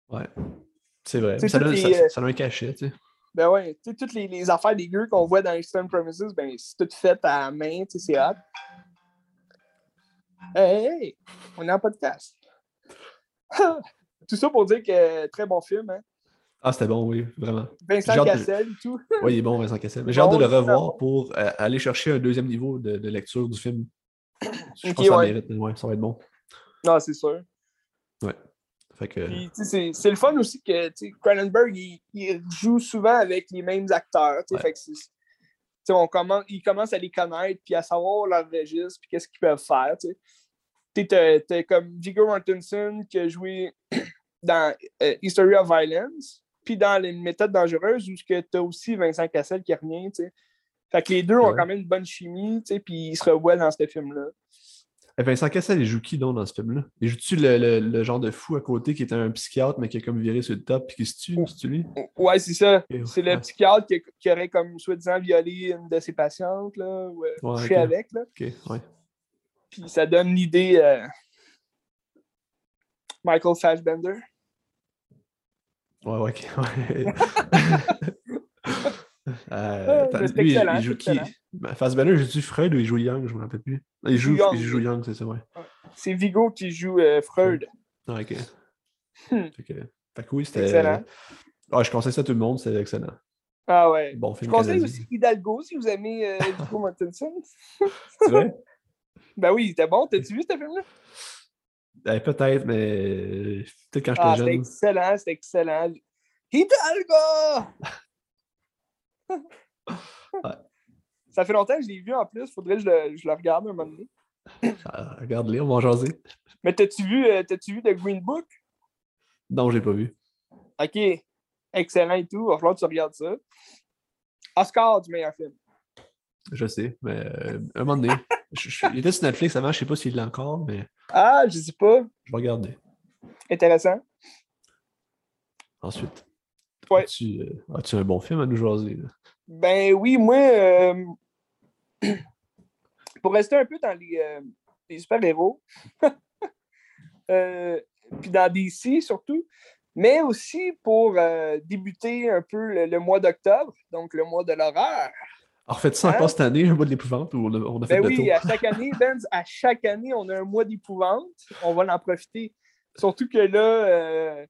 Ouais. C'est vrai. Ça donne, les, ça, euh, ça donne un cachet, tu sais. Ben ouais, tu sais, toutes les, les affaires dégueu qu'on voit dans Eastern Promises, ben, c'est tout fait à la main, tu sais, c'est hot. Hey, hey, on est en podcast. tout ça pour dire que très bon film, hein. Ah, c'était bon, oui, vraiment. Vincent de- Cassel et tout. Oui, il est bon, Vincent Cassel. Mais j'ai Bon, hâte de le revoir bon. pour euh, aller chercher un deuxième niveau de, de lecture du film. Je pense que ça ouais. mérite. Ouais, ça va être bon. Non, c'est sûr. Fait que, Puis, c'est le fun aussi que Cronenberg, il, il joue souvent avec les mêmes acteurs. Ouais. fait que on commence, il commence à les connaître puis à savoir leur registre puis qu'est-ce qu'ils peuvent faire. Tu t'as comme Viggo Mortensen qui a joué dans euh, History of Violence puis dans Les méthodes dangereuses où tu as aussi Vincent Cassel qui revient. tu sais. Fait que les deux ont quand même une bonne chimie puis ils se revoient dans ce film-là. Eh, Vincent Cassel, il joue qui donc dans ce film-là? Il joue-tu le, le- le genre de fou à côté qui était un psychiatre mais qui a comme viré sur le top puis qui se tue? C'est-tu lui? Ouais, c'est ça. C'est le psychiatre qui, qui aurait comme soi-disant violé une de ses patientes, là, ou euh, Ouais, avec, là. Ok, ouais. Puis ça donne l'idée euh, Michael Fassbender. Ouais, ouais, ok. ouais. Euh, attends, lui, il- excellent, il joue qui? excellent. Ben, Fassbender, joue-tu Freud ou il joue Young? Je me rappelle plus. Non, Il joue, Young. il joue Young, c'est ça, ouais. C'est Vigo qui joue euh, Freud. Ah, ok. Hmm. Fait que, fait que oui, c'était. Excellent. Ouais, je conseille ça à tout le monde, c'est excellent. Ah ouais. Bon Je film conseille canadien. aussi Hidalgo si vous aimez euh, Viggo Mortensen. C'est vrai? Ben oui, c'était bon. T'as-tu vu ce film-là? Eh, Peut-être, mais peut-être quand j'étais Ah, c'était jeune. excellent, c'était excellent. Hidalgo! Ça fait longtemps que je l'ai vu en plus. Faudrait que je le, je le regarde un moment donné. Ah, Regarde-les, on va en jaser. Mais t'as-tu vu, euh, vu The Green Book? Non, je l'ai pas vu. OK. Excellent et tout. Il va falloir que tu regardes ça. Oscar du meilleur film. Je sais, mais euh, un moment donné. je- je- il était sur Netflix avant, je sais pas s'il l'a encore, mais Ah, je sais pas. je vais regarder. Intéressant. Ensuite. Ouais. As-tu euh, as-tu un bon film à nous jaser? là? Ben oui, moi, pour rester un peu dans les, euh, les super-héros, euh, puis dans DC surtout, mais aussi pour euh, débuter un peu le, le mois d'octobre, donc le mois de l'horreur. Alors, faites ça Hein? encore cette année, un mois de l'épouvante, ou on a, on a fait Ben le oui, tour? à chaque année, Benz, à chaque année, on a un mois d'épouvante. On va en profiter. Surtout que là,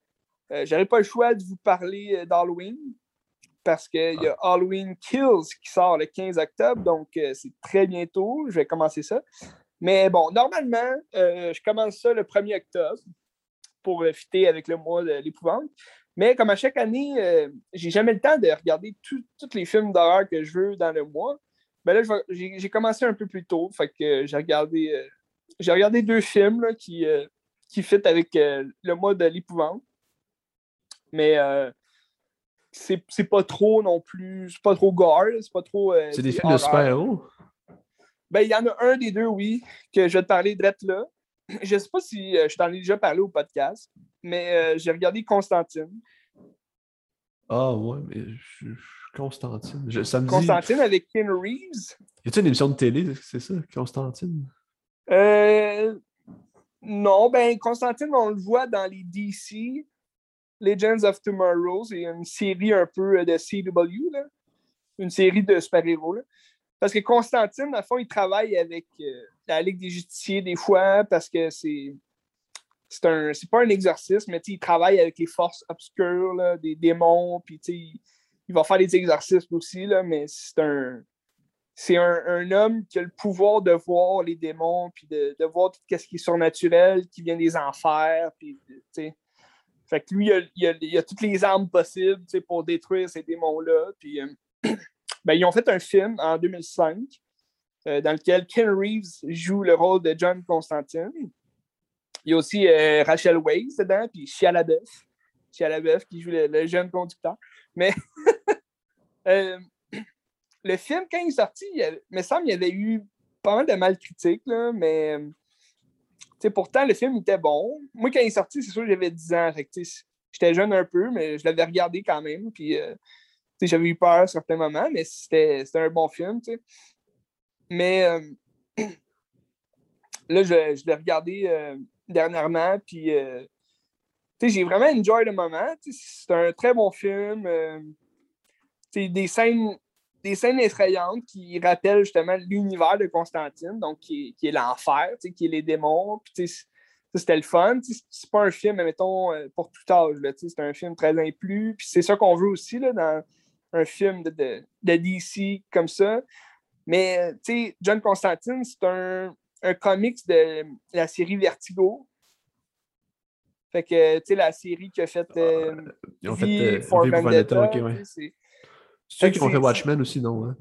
j'aurais pas le choix de vous parler d'Halloween. Parce qu'il y a Halloween Kills qui sort le 15 octobre, donc euh, c'est très bientôt. Je vais commencer ça. Mais bon, normalement, euh, je commence ça le 1er octobre pour fitter avec le mois de l'épouvante. Mais comme à chaque année, euh, j'ai jamais le temps de regarder tous les films d'horreur que je veux dans le mois. Ben là, j'ai commencé un peu plus tôt. Fait que j'ai regardé, j'ai regardé deux films qui, qui fit avec le mois de l'épouvante. Mais c'est pas trop non plus. C'est pas trop gore, c'est pas trop. Euh, c'est des films de super-héros? Ben, il y en a un des deux, oui, que je vais te parler direct là. Je sais pas si euh, je t'en ai déjà parlé au podcast, mais euh, j'ai regardé Constantine. Ah ouais, mais je, Constantine. ça me Constantine avec Ken Reeves. Y a-t-il une émission de télé, c'est ça, Constantine? Euh, non, ben Constantine, on le voit dans les DC. Legends of Tomorrow, c'est une série un peu euh, de CW, là. une série de super-héros. Parce que Constantine, à fond, il travaille avec euh, la Ligue des Justiciers des fois parce que c'est. C'est, un, c'est pas un exorcisme, mais il travaille avec les forces obscures, là, des démons, puis il va faire des exorcismes aussi, là, mais c'est un, c'est un, homme qui a le pouvoir de voir les démons, puis de, de voir tout ce qui est surnaturel, qui vient des enfers, puis fait que lui, il a, a, toutes les armes possibles pour détruire ces démons-là. Puis, euh, ben, ils ont fait un film en 2005 euh, dans lequel Ken Reeves joue le rôle de John Constantine. Il y a aussi euh, Rachel Weisz dedans, puis Shia LaBeouf. Shia LaBeouf qui joue le, jeune conducteur. Mais le film, quand il est sorti, il, me semble qu'il y avait eu pas mal de mal critiques, mais pourtant, le film était bon. Moi, quand il est sorti, c'est sûr que j'avais 10 ans. J'étais jeune un peu, mais je l'avais regardé quand même. Puis, euh, j'avais eu peur à certains moments, mais c'était un bon film. Mais euh, là, je, je l'ai regardé euh, dernièrement. Puis, j'ai vraiment enjoy le moment. C'est un très bon film. des scènes des scènes effrayantes qui rappellent justement l'univers de Constantine, donc qui est, l'enfer, qui est les démons. Puis, c'était le fun. C'est pas un film, mettons, euh, pour tout âge. C'est un film très implu. Puis c'est ça qu'on veut aussi là, dans un film de, de, DC comme ça. Mais John Constantine, c'est un, un comics de la série Vertigo. Fait que, tu sais, la série qui a fait, euh, Ils ont fait euh, for Vendetta, c'est ceux qui ont fait Watchmen aussi, non? Hein?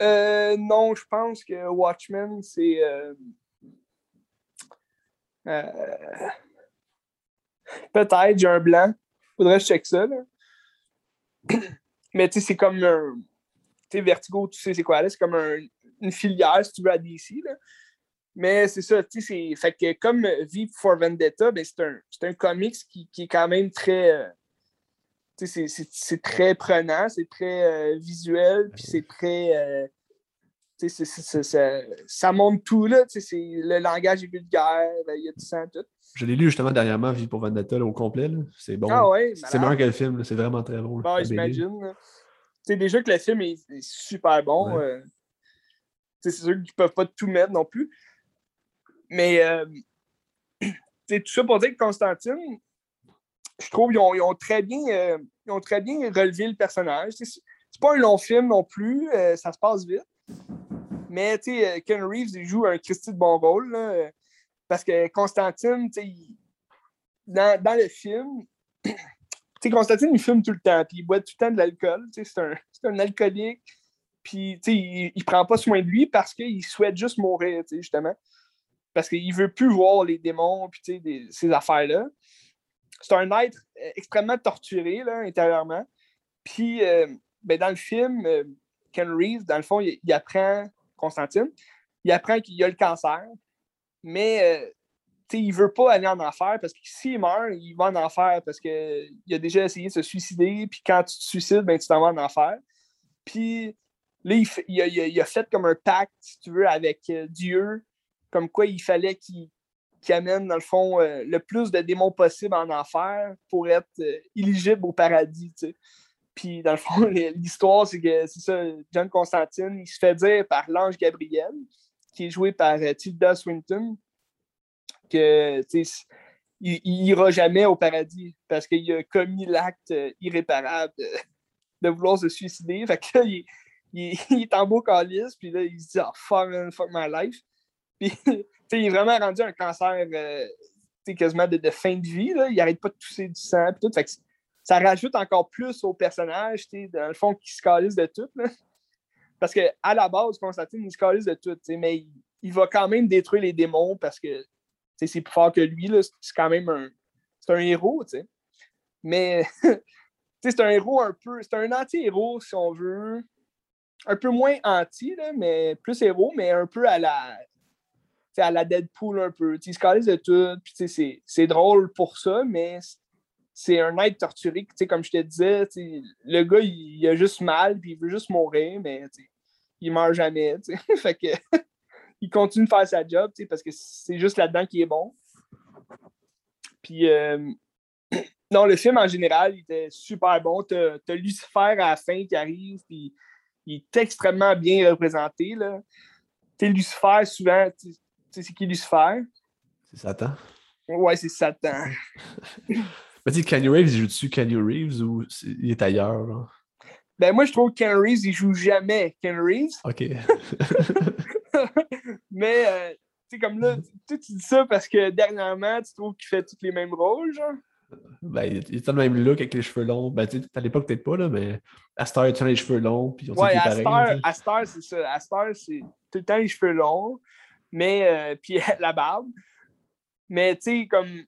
Euh, non, je pense que Watchmen, c'est. Euh, euh, peut-être, j'ai un blanc. Faudrait que je check ça. Là. Mais tu sais, c'est comme un. Tu sais, Vertigo, tu sais, c'est quoi là? C'est comme un, une filière, si tu veux, à DC. Là. Mais c'est ça, tu sais, fait que comme V for Vendetta, ben, c'est un, un comics qui, qui, est quand même très c'est très prenant, c'est très euh, visuel, puis c'est très. Euh, ça, montre tout, là. Le langage est vulgaire, ben, il y a du sang, tout. Je l'ai lu justement dernièrement, Vie pour Vendetta, au complet. C'est bon. Ah ouais, c'est meilleur que le film, c'est vraiment très bon. Ah, j'imagine. Déjà que le film est, super bon. Euh, c'est sûr qu'ils peuvent pas tout mettre non plus. Mais tout ça pour dire que Constantine, je trouve qu'ils ont, très bien, euh, ont très bien relevé le personnage. C'est pas un long film non plus, euh, ça se passe vite. Mais euh, Ken Reeves joue un Christy de bon rôle. parce que Constantine, dans, dans, le film, Constantine, il fume tout le temps, puis il boit tout le temps de l'alcool. C'est un, un, alcoolique. Puis, il, il prend pas soin de lui parce qu'il souhaite juste mourir, justement. Parce qu'il veut plus voir les démons, puis ces affaires-là c'est un être euh, extrêmement torturé là, intérieurement. Puis, euh, ben, dans le film, euh, Ken Reeves, dans le fond, il, apprend, Constantine, il apprend qu'il a le cancer, mais il ne veut pas aller en enfer parce que s'il meurt, il va en enfer parce qu'il a déjà essayé de se suicider, puis quand tu te suicides, ben, tu t'en vas en enfer. Puis là, il, a, fait comme un pacte, si tu veux, avec Dieu, comme quoi il fallait qu'il qui amène, dans le fond, euh, le plus de démons possible en enfer pour être euh, éligible au paradis. Puis, dans le fond, l'histoire, c'est que c'est ça, John Constantine, il se fait dire par l'ange Gabriel, qui est joué par euh, Tilda Swinton, que il n'ira jamais au paradis parce qu'il a commis l'acte irréparable de vouloir se suicider. Fait que là, il, il, est en beau calice, puis là, il se dit Ah, fuck, fuck my life. Puis, il est vraiment rendu un cancer euh, quasiment de, fin de vie. Là. Il arrête pas de tousser du sang, puis tout. Ça rajoute encore plus au personnage, dans le fond, qui se calisse de tout. Parce qu'à la base, Constantine, il se calisse de tout, mais il, va quand même détruire les démons parce que c'est plus fort que lui. C'est quand même un, un héros, tu sais. Mais c'est un héros un peu. C'est un anti-héros, si on veut. Un peu moins anti, là, mais plus héros, mais un peu à la. Tu à la Deadpool un peu. Tu il se calisse de tout. Puis, tu c'est- drôle pour ça, mais c'est un être torturé. Tu comme je te disais, tu sais, le gars, il, a juste mal, puis il veut juste mourir, mais tu il meurt jamais. tu fait que il continue de faire sa job, tu parce que c'est juste là-dedans qu'il est bon. Puis, euh, non, le film en général, il était super bon. T'as as Lucifer à la fin qui arrive, puis il est extrêmement bien représenté. Là. Tu Lucifer, souvent, tu tu sais, c'est qui Lucifer? C'est Satan. Ouais, c'est Satan. Mais tu sais, Kenny Reeves, il joue dessus Kenny Reeves ou il est ailleurs? Là? Ben, moi, je trouve que Ken Reeves, il joue jamais Ken Reeves. Ok. Mais, euh, tu sais, comme là, tu, tu dis ça parce que dernièrement, tu trouves qu'il fait tous les mêmes rôles, genre? ben, il il a le même look avec les cheveux longs. Ben, tu sais, à l'époque, peut-être pas, là, mais à Star, il a les cheveux longs. Puis on Ouais, est Star, c'est ça. À Star, c'est tout le temps les cheveux longs, mais euh, puis la barbe. Mais tu sais, comme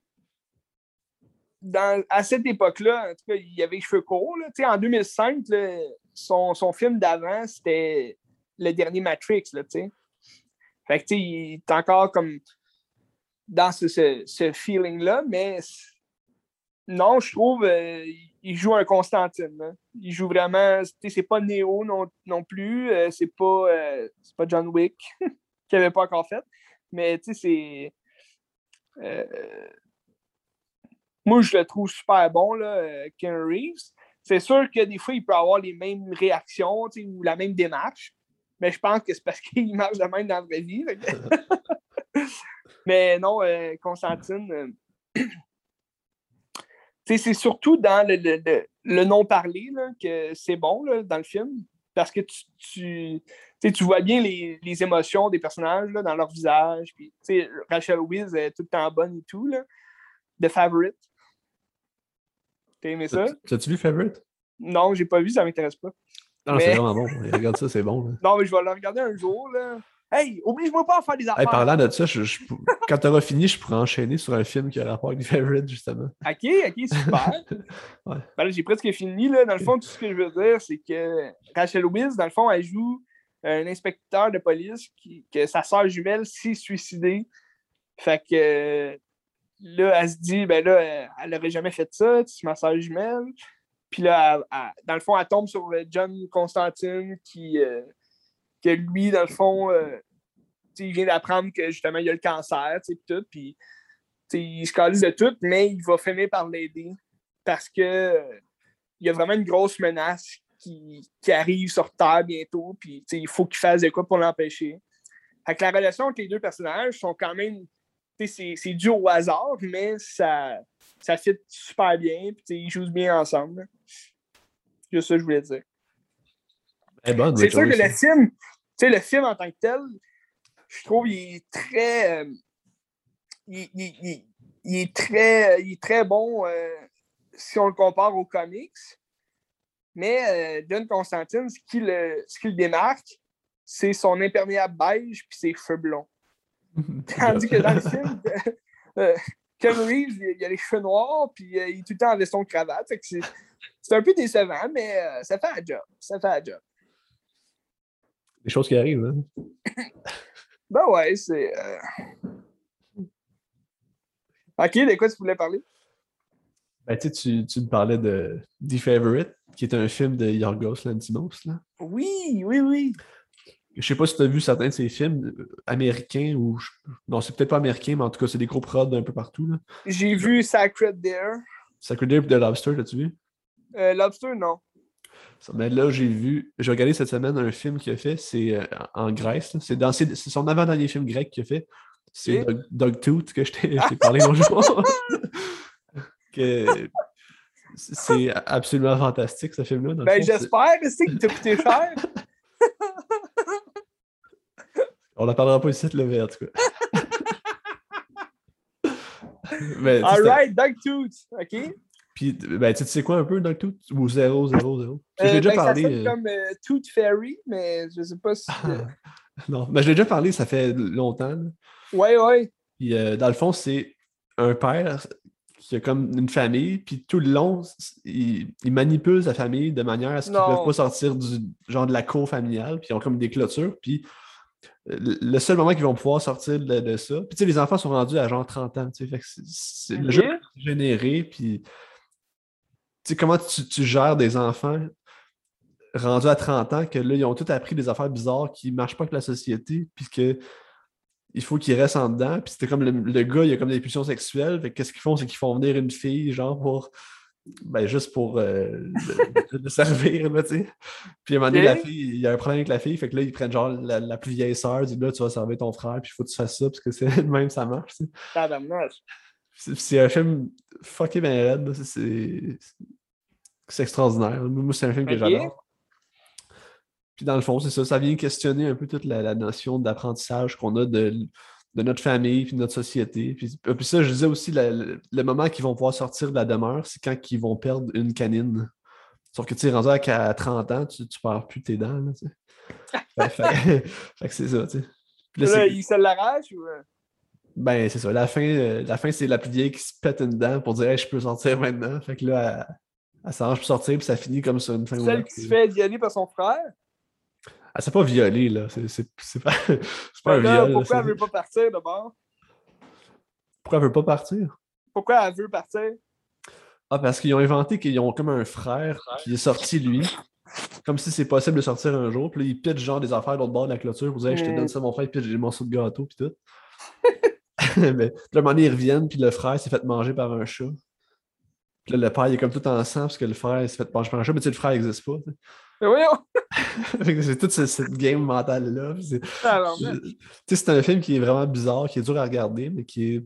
dans, à cette époque-là, en tout cas, il avait les cheveux courts. Là. En 2005, là, son, film d'avant, c'était le dernier Matrix. Là, fait que tu sais, il est encore comme dans ce, ce, ce feeling-là, mais non, je trouve euh, il joue un Constantine. Il joue vraiment. C'est pas Neo non, plus. euh, c'est pas, euh, pas John Wick qu'il pas encore fait. Mais tu sais, c'est. euh, moi, je le trouve super bon, là, euh, Ken Reeves. C'est sûr que des fois, il peut avoir les mêmes réactions ou la même démarche. Mais je pense que c'est parce qu'il marche de même dans la vraie vie. mais non, euh, Constantine. euh, tu sais, c'est surtout dans le, le- le- non-parlé que c'est bon là, dans le film. Parce que tu, tu vois bien les, les émotions des personnages là, dans leur visage. Puis, Rachel Weisz est tout le temps bonne et tout. Là, de Favorite. T'as aimé ça? T'as- T'as-tu vu Favorite? Non, j'ai pas vu, ça m'intéresse pas. Non, Mais- c'est vraiment bon. Regarde ça, c'est bon. là. Non, mais je vais le regarder un jour. Là. Hey, oblige-moi pas à faire des Hey, affaires. parlant de ça, je- je quand t'auras fini, je pourrais enchaîner sur un film qui a rapport avec Favorite, justement. OK, OK, super. Ouais. Ben j'ai presque fini. Là. Dans le fond, tout ce que je veux dire, c'est que Rachel Weisz, dans le fond, elle joue un inspecteur de police qui, que sa soeur jumelle s'est suicidée. Fait que là, elle se dit, ben là, elle n'aurait jamais fait ça, c'est ma soeur jumelle. Puis là, dans le fond, elle tombe sur John Constantine qui, euh, que lui, dans le fond, euh, il vient d'apprendre que justement, il a le cancer, puis tout. Puis il se calise de tout, mais il va finir par l'aider parce que euh, il y a vraiment une grosse menace qui, qui arrive sur Terre bientôt, puis il faut qu'il fasse de quoi pour l'empêcher. Fait que la relation entre les deux personnages sont quand même. C'est dû au hasard, mais ça, ça fit super bien, puis ils jouent bien ensemble. C'est ça que je voulais dire. Bonne, C'est sûr que le film, le film en tant que tel, je trouve il est très. euh, il, il- il- il est très, il est très bon euh, si on le compare aux comics. Mais euh, John Constantine, ce qui le, ce qui le démarque, c'est son imperméable beige puis ses cheveux blonds. Tandis que dans le film, euh, Ken Reeves, il, il a les cheveux noirs puis euh, il est tout le temps en veston de cravate. Fait que c'est, c'est un peu décevant, mais euh, ça fait un job. Ça fait un job. Des choses qui arrivent, hein. Ben ouais, c'est. euh, Ok, de quoi tu voulais parler? Ben, tu, tu me parlais de The Favorite, qui est un film de Yorgos Lanthimos. Là. Oui, oui, oui. Je sais pas si tu as vu certains de ces films euh, américains ou. Non, c'est peut-être pas américain, mais en tout cas, c'est des gros prods un peu partout. Là. J'ai vu Sacred Deer. Sacred Deer et The Lobster, l'as-tu vu? Euh, Lobster, non. Mais là, j'ai vu. J'ai regardé cette semaine un film qu'il a fait, c'est euh, en Grèce. là. C'est dans ses- c'est son avant-dernier film grec qu'il a fait. C'est. Dog, Dogtooth que je t'ai je t'ai parlé l'autre jour. Que- C'est absolument fantastique, ce film-là. Ben, j'espère, c'est que t'as coûté cher. On n'en parlera pas ici, le V, en tout cas. Alright, Dogtooth, OK? Puis, ben, tu sais quoi un peu, Dogtooth? Ou 0, 0, 0? J'ai déjà ben, parlé. Ça euh, comme euh, Tooth Fairy, mais je sais pas si. non, mais je l'ai déjà parlé, ça fait longtemps. Oui, oui. Puis, euh, dans le fond, c'est un père qui a comme une famille, puis tout le long, il, manipule sa famille de manière à ce qu'ils ne peuvent pas sortir du genre de la cour familiale, puis ils ont comme des clôtures, puis le seul moment qu'ils vont pouvoir sortir de, ça. Puis, tu sais, les enfants sont rendus à genre 30 ans, tu sais, c'est le jeu généré, puis, tu sais, comment tu, gères des enfants rendus à 30 ans que là, ils ont tout appris des affaires bizarres qui ne marchent pas avec la société, puis que il faut qu'ils restent en dedans. Puis c'était comme le, gars, il a comme des pulsions sexuelles. Fait qu'est-ce qu'ils font? C'est qu'ils font venir une fille, genre, pour. Ben, juste pour euh, le, servir, là, tu sais. Puis à un moment donné, la fille, il y a un problème avec la fille, fait que là, ils prennent genre la, plus vieille sœur, ils disent là, tu vas servir ton frère, puis il faut que tu fasses ça, parce que c'est même, ça marche, tu sais. C'est un film fucking bien raide, c'est extraordinaire. Moi, c'est un film que j'adore. Puis dans le fond, c'est ça, ça vient questionner un peu toute la, notion d'apprentissage qu'on a de, notre famille puis de notre société. Puis, euh, puis ça, je disais aussi, le, moment qu'ils vont pouvoir sortir de la demeure, c'est quand ils vont perdre une canine. Sauf que tu es rendu à 30 ans, tu, ne perds plus tes dents. Là, fait, que c'est ça, tu sais. Là, il se l'arrache ou. Euh? Ben, c'est ça. La fin, euh, la fin c'est la plus vieille qui se pète une dent pour dire je peux sortir maintenant. Fait que là, elle, elle s'arrange pour sortir, puis ça finit comme ça une fin. Celle qui se fait violer par son frère? Elle s'est pas violée, là. C'est pas, pas un viol. Pourquoi elle veut pas partir d'abord? Pourquoi elle veut pas partir? Pourquoi elle veut partir? Ah, parce qu'ils ont inventé qu'ils ont comme un frère qui est sorti, lui. Comme si c'est possible de sortir un jour. Puis là, ils pitchent genre des affaires de l'autre bord de la clôture. Vous dire, je te donne ça, mon frère, puis j'ai des morceaux de gâteau, puis tout. Mais un moment donné, ils reviennent, puis le frère s'est fait manger par un chat. Puis là, le père, il est comme tout en sang, parce que le frère s'est fait manger par un chat. Mais tu sais, le frère n'existe pas. c'est toute cette, game mentale-là. C'est un film qui est vraiment bizarre, qui est dur à regarder, mais qui est,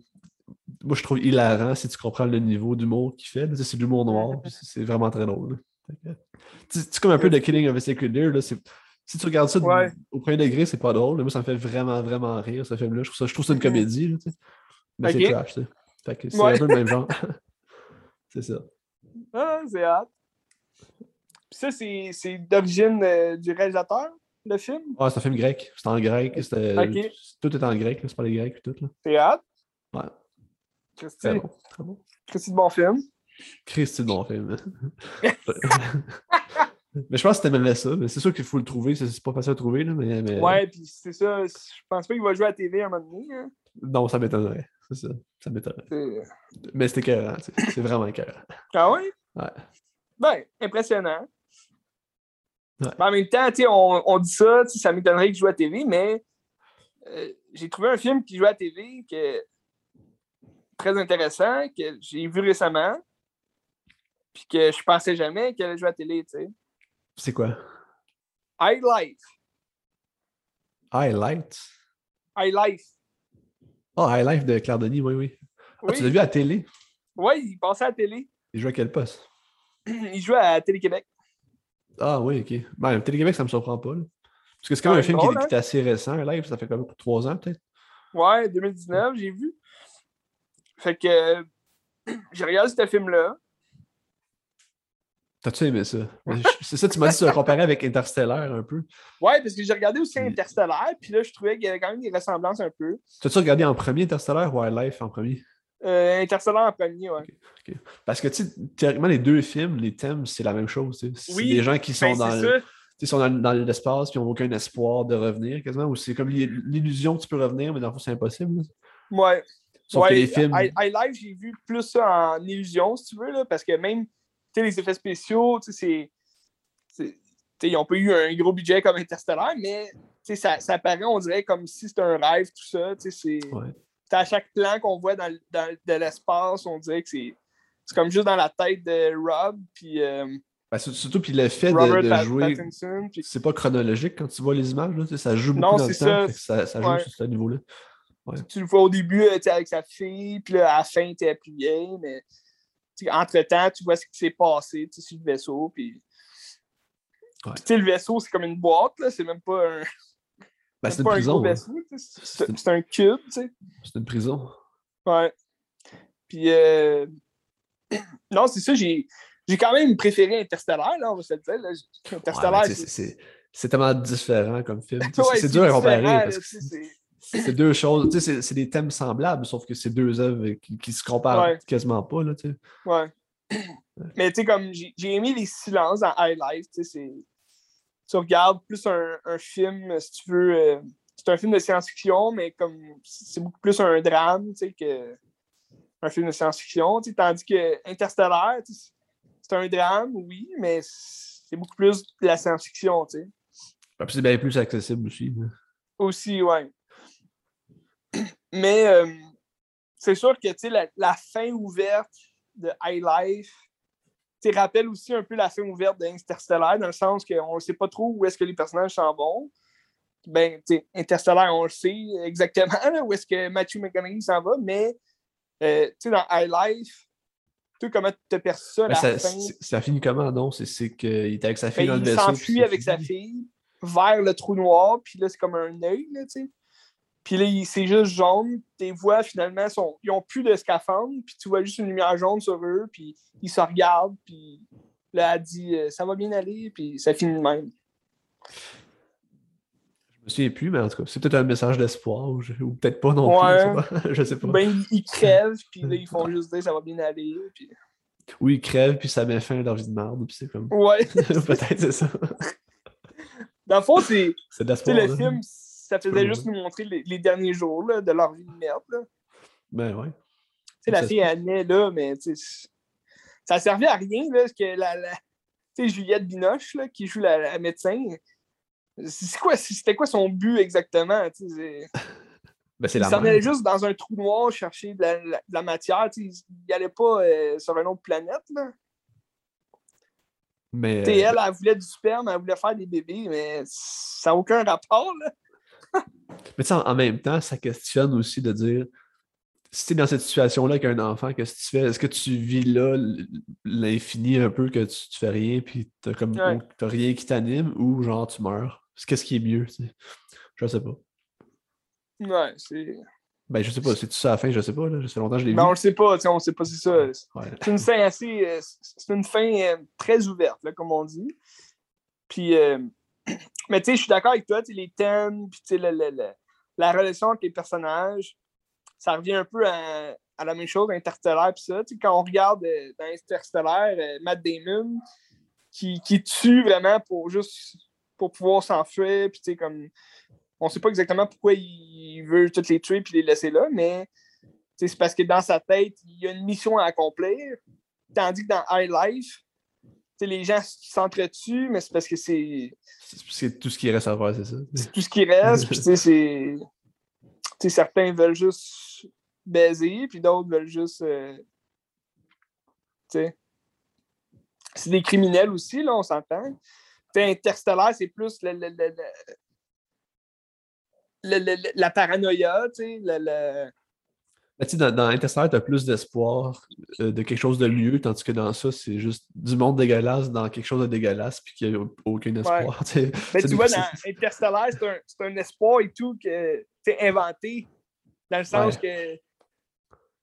moi, je trouve hilarant si tu comprends le niveau d'humour qu'il fait. C'est de l'humour noir, c'est vraiment très drôle. C'est comme un peu de Killing of a Sacred Deer. Si tu regardes ça au premier degré, c'est pas drôle. Moi, ça me fait vraiment, vraiment rire, ce film-là. Je trouve ça, je trouve ça une comédie. mais c'est trash. C'est un peu le même genre. c'est ça. Ah, c'est hâte ça, c'est d'origine euh, du réalisateur, le film? Ouais, c'est un film grec. C'est en grec. Tout est en grec, c'est pas les grecs tout. C'est hâte? Ouais. Christy. Très bon. Très bon. Christy de bon film. Christy de bon film. mais je pense que t'aimais ça. Mais c'est sûr qu'il faut le trouver. C'est pas facile à trouver. Là, mais, mais... Ouais, puis c'est ça. Je pense pas qu'il va jouer à la TV à un moment donné. Hein. Non, ça m'étonnerait. C'est ça. Ça m'étonnerait. Mais c'était écœurant. C'est vraiment écœurant. Ah oui? Ouais. Ben, impressionnant. En même temps, on, on dit ça, ça m'étonnerait qu'il joue à TV, mais euh, j'ai trouvé un film qui joue à TV qui est très intéressant, que j'ai vu récemment, puis que je pensais jamais qu'elle allait jouer à télé, tu sais. C'est quoi? High Life. High Light? High Life. Oh, High Life de Claire Denis, oui, oui. Ah, tu l'as vu à télé? Oui, il passait à la télé. Il joue à quel poste? il joue à Télé-Québec. Ah oui, ok. Ben, Télé-Québec, ça me surprend pas. Parce que c'est quand même un film qui, est hein? assez récent, live, ça fait quand même trois ans peut-être. Ouais, 2019, j'ai vu. Fait que j'ai regardé ce film-là. T'as-tu aimé ça? c'est ça, tu m'as dit que tu comparais avec Interstellar un peu. Ouais, parce que j'ai regardé aussi Interstellar, puis là, je trouvais qu'il y avait quand même des ressemblances un peu. T'as-tu regardé en premier Interstellar ou Wildlife en premier? Euh, Interstellar en premier, ouais. Parce que, tu sais, théoriquement, les deux films, les thèmes, c'est la même chose. C'est oui, des gens qui sont ben, dans, sont dans, l'espace et n'ont aucun espoir de revenir, quasiment. Ou c'est comme l'illusion que tu peux revenir, mais dans le fond, c'est impossible. Ouais. Sauf que les films. Live, j'ai vu plus ça en illusion, si tu veux, là, parce que même les effets spéciaux, c'est. Ils n'ont pas eu un gros budget comme Interstellar, mais ça, ça paraît, on dirait, comme si c'était un rêve, tout ça. C'est à chaque plan qu'on voit dans, de l'espace, on dirait que c'est comme juste dans la tête de Rob. Puis, euh, ben, surtout, puis le fait de, jouer. C'est pas chronologique quand tu vois les images, ça joue beaucoup non, dans le temps. Ça, ça, joue sur ce niveau-là. Tu le vois au début euh, avec sa fille, puis à la fin, tu es appuyé, mais entre-temps, tu vois ce qui s'est passé sur le vaisseau. Puis, Ouais. Puis, le vaisseau, c'est comme une boîte, là. C'est même pas un, Ben, c'est une un prison. hein. sais. C'est un cube, tu sais. C'est une prison. Ouais. Puis, euh, non, c'est ça, j'ai. J'ai quand même préféré Interstellar, là, on va se le dire. Là. Interstellar, c'est- tellement différent comme film. Ouais, c'est dur à comparer c'est deux choses. tu sais, C'est c'est des thèmes semblables, sauf que c'est deux œuvres qui, qui se comparent Ouais. quasiment pas. Là, tu sais. Ouais. Mais tu sais, comme j'ai j'ai aimé les silences dans High Life, tu sais, c'est. Tu regardes plus un, un film, si tu veux. euh, c'est un film de science-fiction, mais comme c'est beaucoup plus un drame, tu sais, que un film de science-fiction, tu sais, tandis que Interstellar, tu sais, c'est un drame, oui, mais c'est beaucoup plus de la science-fiction, tu sais. Ah, puis C'est bien plus accessible aussi. Aussi, ouais. Mais euh, c'est sûr que tu sais, la, la fin ouverte de High Life tu sais, rappelle aussi un peu la fin ouverte d'Interstellar, dans le sens qu'on ne sait pas trop où est-ce que les personnages s'en vont. Ben, tu sais, Interstellar, on le sait exactement là, où est-ce que Matthew McConaughey s'en va, mais euh, dans High Life, tu sais comment tu as perçu ça Ben, la ça, fin? ça finit comment, non? C'est- qu'il était avec sa fille Ben, dans le il vaisseau. puis s'enfuit avec sa fille vers le trou noir, puis là, c'est comme un œil, tu sais. Puis là, c'est juste jaune. Tes voix, finalement, sont, ils ont plus de scaphandre, puis tu vois juste une lumière jaune sur eux, puis ils se regardent, puis là, elle dit euh, Ça va bien aller », puis ça finit de même. Je me souviens plus, mais en tout cas, c'est peut-être un message d'espoir, ou, peut-être pas non Ouais. plus. Je sais pas. Je sais pas. Ben, ils, crèvent, puis là, ils font juste dire « Ça va bien aller », puis... Ou ils crèvent, puis ça met fin à leur vie de merde, puis c'est comme. Ouais. peut-être c'est ça. Dans le fond, c'est... C'est de l'espoir. le film, ça faisait juste nous montrer les, les derniers jours là, de leur vie de merde, là. Ben ouais. Tu sais, la fille, elle naît là, mais ça servait à rien, là, parce que la, la- tu sais, Juliette Binoche, là, qui joue la, la médecin, c'est quoi, c'était quoi son but exactement? tu sais, Ben c'est Il s'en allait juste dans un trou noir chercher de la, la- de la matière, tu sais, il n'allait pas euh, sur une autre planète. Là. Mais. Tu sais, euh, Elle, elle voulait du sperme, elle voulait faire des bébés, mais ça n'a aucun rapport. Là. Mais tu sais, en, même temps, ça questionne aussi de dire si tu es dans cette situation-là avec un enfant, qu'est-ce que tu fais? Est-ce que tu vis là l'infini un peu, que tu, tu fais rien, puis t'as comme Ouais. t'as rien qui t'anime, ou genre tu meurs? Qu'est-ce qui est mieux? tu sais? Je sais pas. Ouais, c'est. Ben, je sais pas. C'est-tu ça à la fin? Je sais pas. Là. Ça fait longtemps que je l'ai vu. Mais on le sait pas, on sait pas si ça. Ouais. C'est une fin assez. euh, c'est une fin euh, très ouverte, là, comme on dit. Puis, euh, mais tu sais, je suis d'accord avec toi, les thèmes, puis le- le- le- la relation avec les personnages, ça revient un peu à, la même chose d'Interstellar, puis ça. Tu quand on regarde euh, dans Interstellar, euh, Matt Damon, qui, qui tue vraiment pour juste pour pouvoir s'enfuir, puis tu sais, comme. On sait pas exactement pourquoi il veut toutes les tuer puis les laisser là, mais c'est parce que dans sa tête, il y a une mission à accomplir. Tandis que dans High Life, les gens s'entretuent, mais c'est parce que c'est C'est tout ce qui reste à faire, c'est ça. c'est tout ce qui reste. Puis, tu sais, c'est. Certains veulent juste baiser, puis d'autres veulent juste. euh. C'est des criminels aussi, là, on s'entend. Tu sais, Interstellar, c'est plus le- le- le- la paranoïa, tu sais, Mais tu sais, dans, dans Interstellar, tu as plus d'espoir euh, de quelque chose de mieux, tandis que dans ça, c'est juste du monde dégueulasse dans quelque chose de dégueulasse, puis qu'il n'y a aucun espoir. Mais tu vois, dans Interstellar, c'est un, un espoir et tout que c'est inventé. Dans le sens que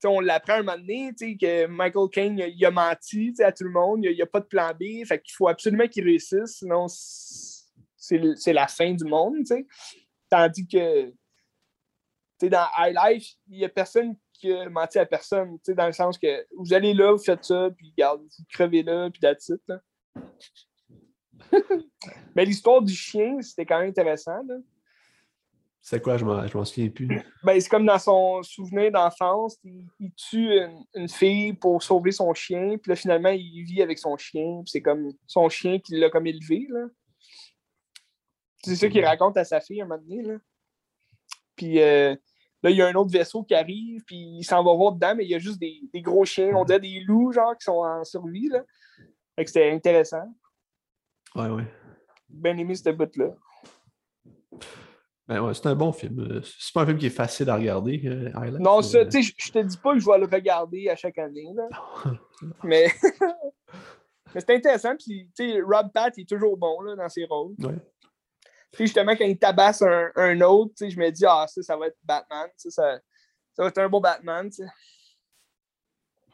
on l'apprend un moment donné, que Michael Caine il a, il a menti à tout le monde, il n'y a, pas de plan B, fait qu'il faut absolument qu'il réussisse, sinon c'est la fin du monde. Tandis que dans High Life, il n'y a personne qui a menti à personne, tu sais, dans le sens que vous allez là, vous faites ça, puis regarde, vous crevez là, puis là. Mais l'histoire du chien, c'était quand même intéressant. Là. C'est quoi, je m'en je m'en souviens plus. Ben, c'est comme dans son souvenir d'enfance, il, il tue une, une fille pour sauver son chien, puis là, finalement, il vit avec son chien, puis c'est comme son chien qui l'a comme élevé. Là. C'est ça qu'il raconte à sa fille à un moment donné. Là. Puis euh, là, il y a un autre vaisseau qui arrive, puis il s'en va voir dedans, mais il y a juste des, des gros chiens, on dirait des loups, genre, qui sont en survie. Là. Fait que c'était intéressant. Ouais, ouais. Ben aimé cette bout-là. Ben ouais, c'est un bon film. Euh, C'est pas un film qui est facile à regarder, euh, Highlight, Non, ça, tu sais, je- je te dis pas que je vais le regarder à chaque année, là. Mais, mais c'est intéressant. Puis, tu sais, Rob Pat, il est toujours bon là, dans ses rôles. Ouais. Tu sais, justement, quand il tabasse un, un autre, je me dis, ah, ça, ça va être Batman. Ça, ça, va être un bon Batman.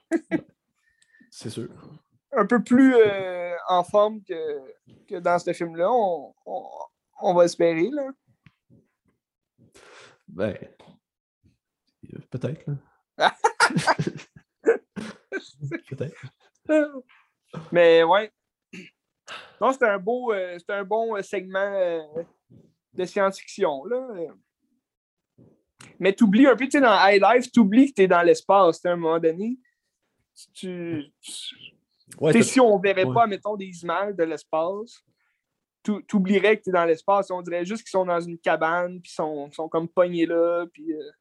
C'est sûr. Un peu plus euh, en forme que, que dans ce film-là, on, on, on va espérer. Là. Ben. Peut-être. Peut-être. Mais ouais. Non, c'était un beau, euh, c'était un bon euh, segment euh, de science-fiction. là. Mais t'oublies un peu, tu sais, dans High Life, t'oublies que t'es dans l'espace, tu à un moment donné. Tu, tu- Ouais, tu si on verrait ouais. pas, mettons, des images de l'espace, tu oublierais que t'es dans l'espace. On dirait juste qu'ils sont dans une cabane, puis sont, sont comme pognés là, puis... euh,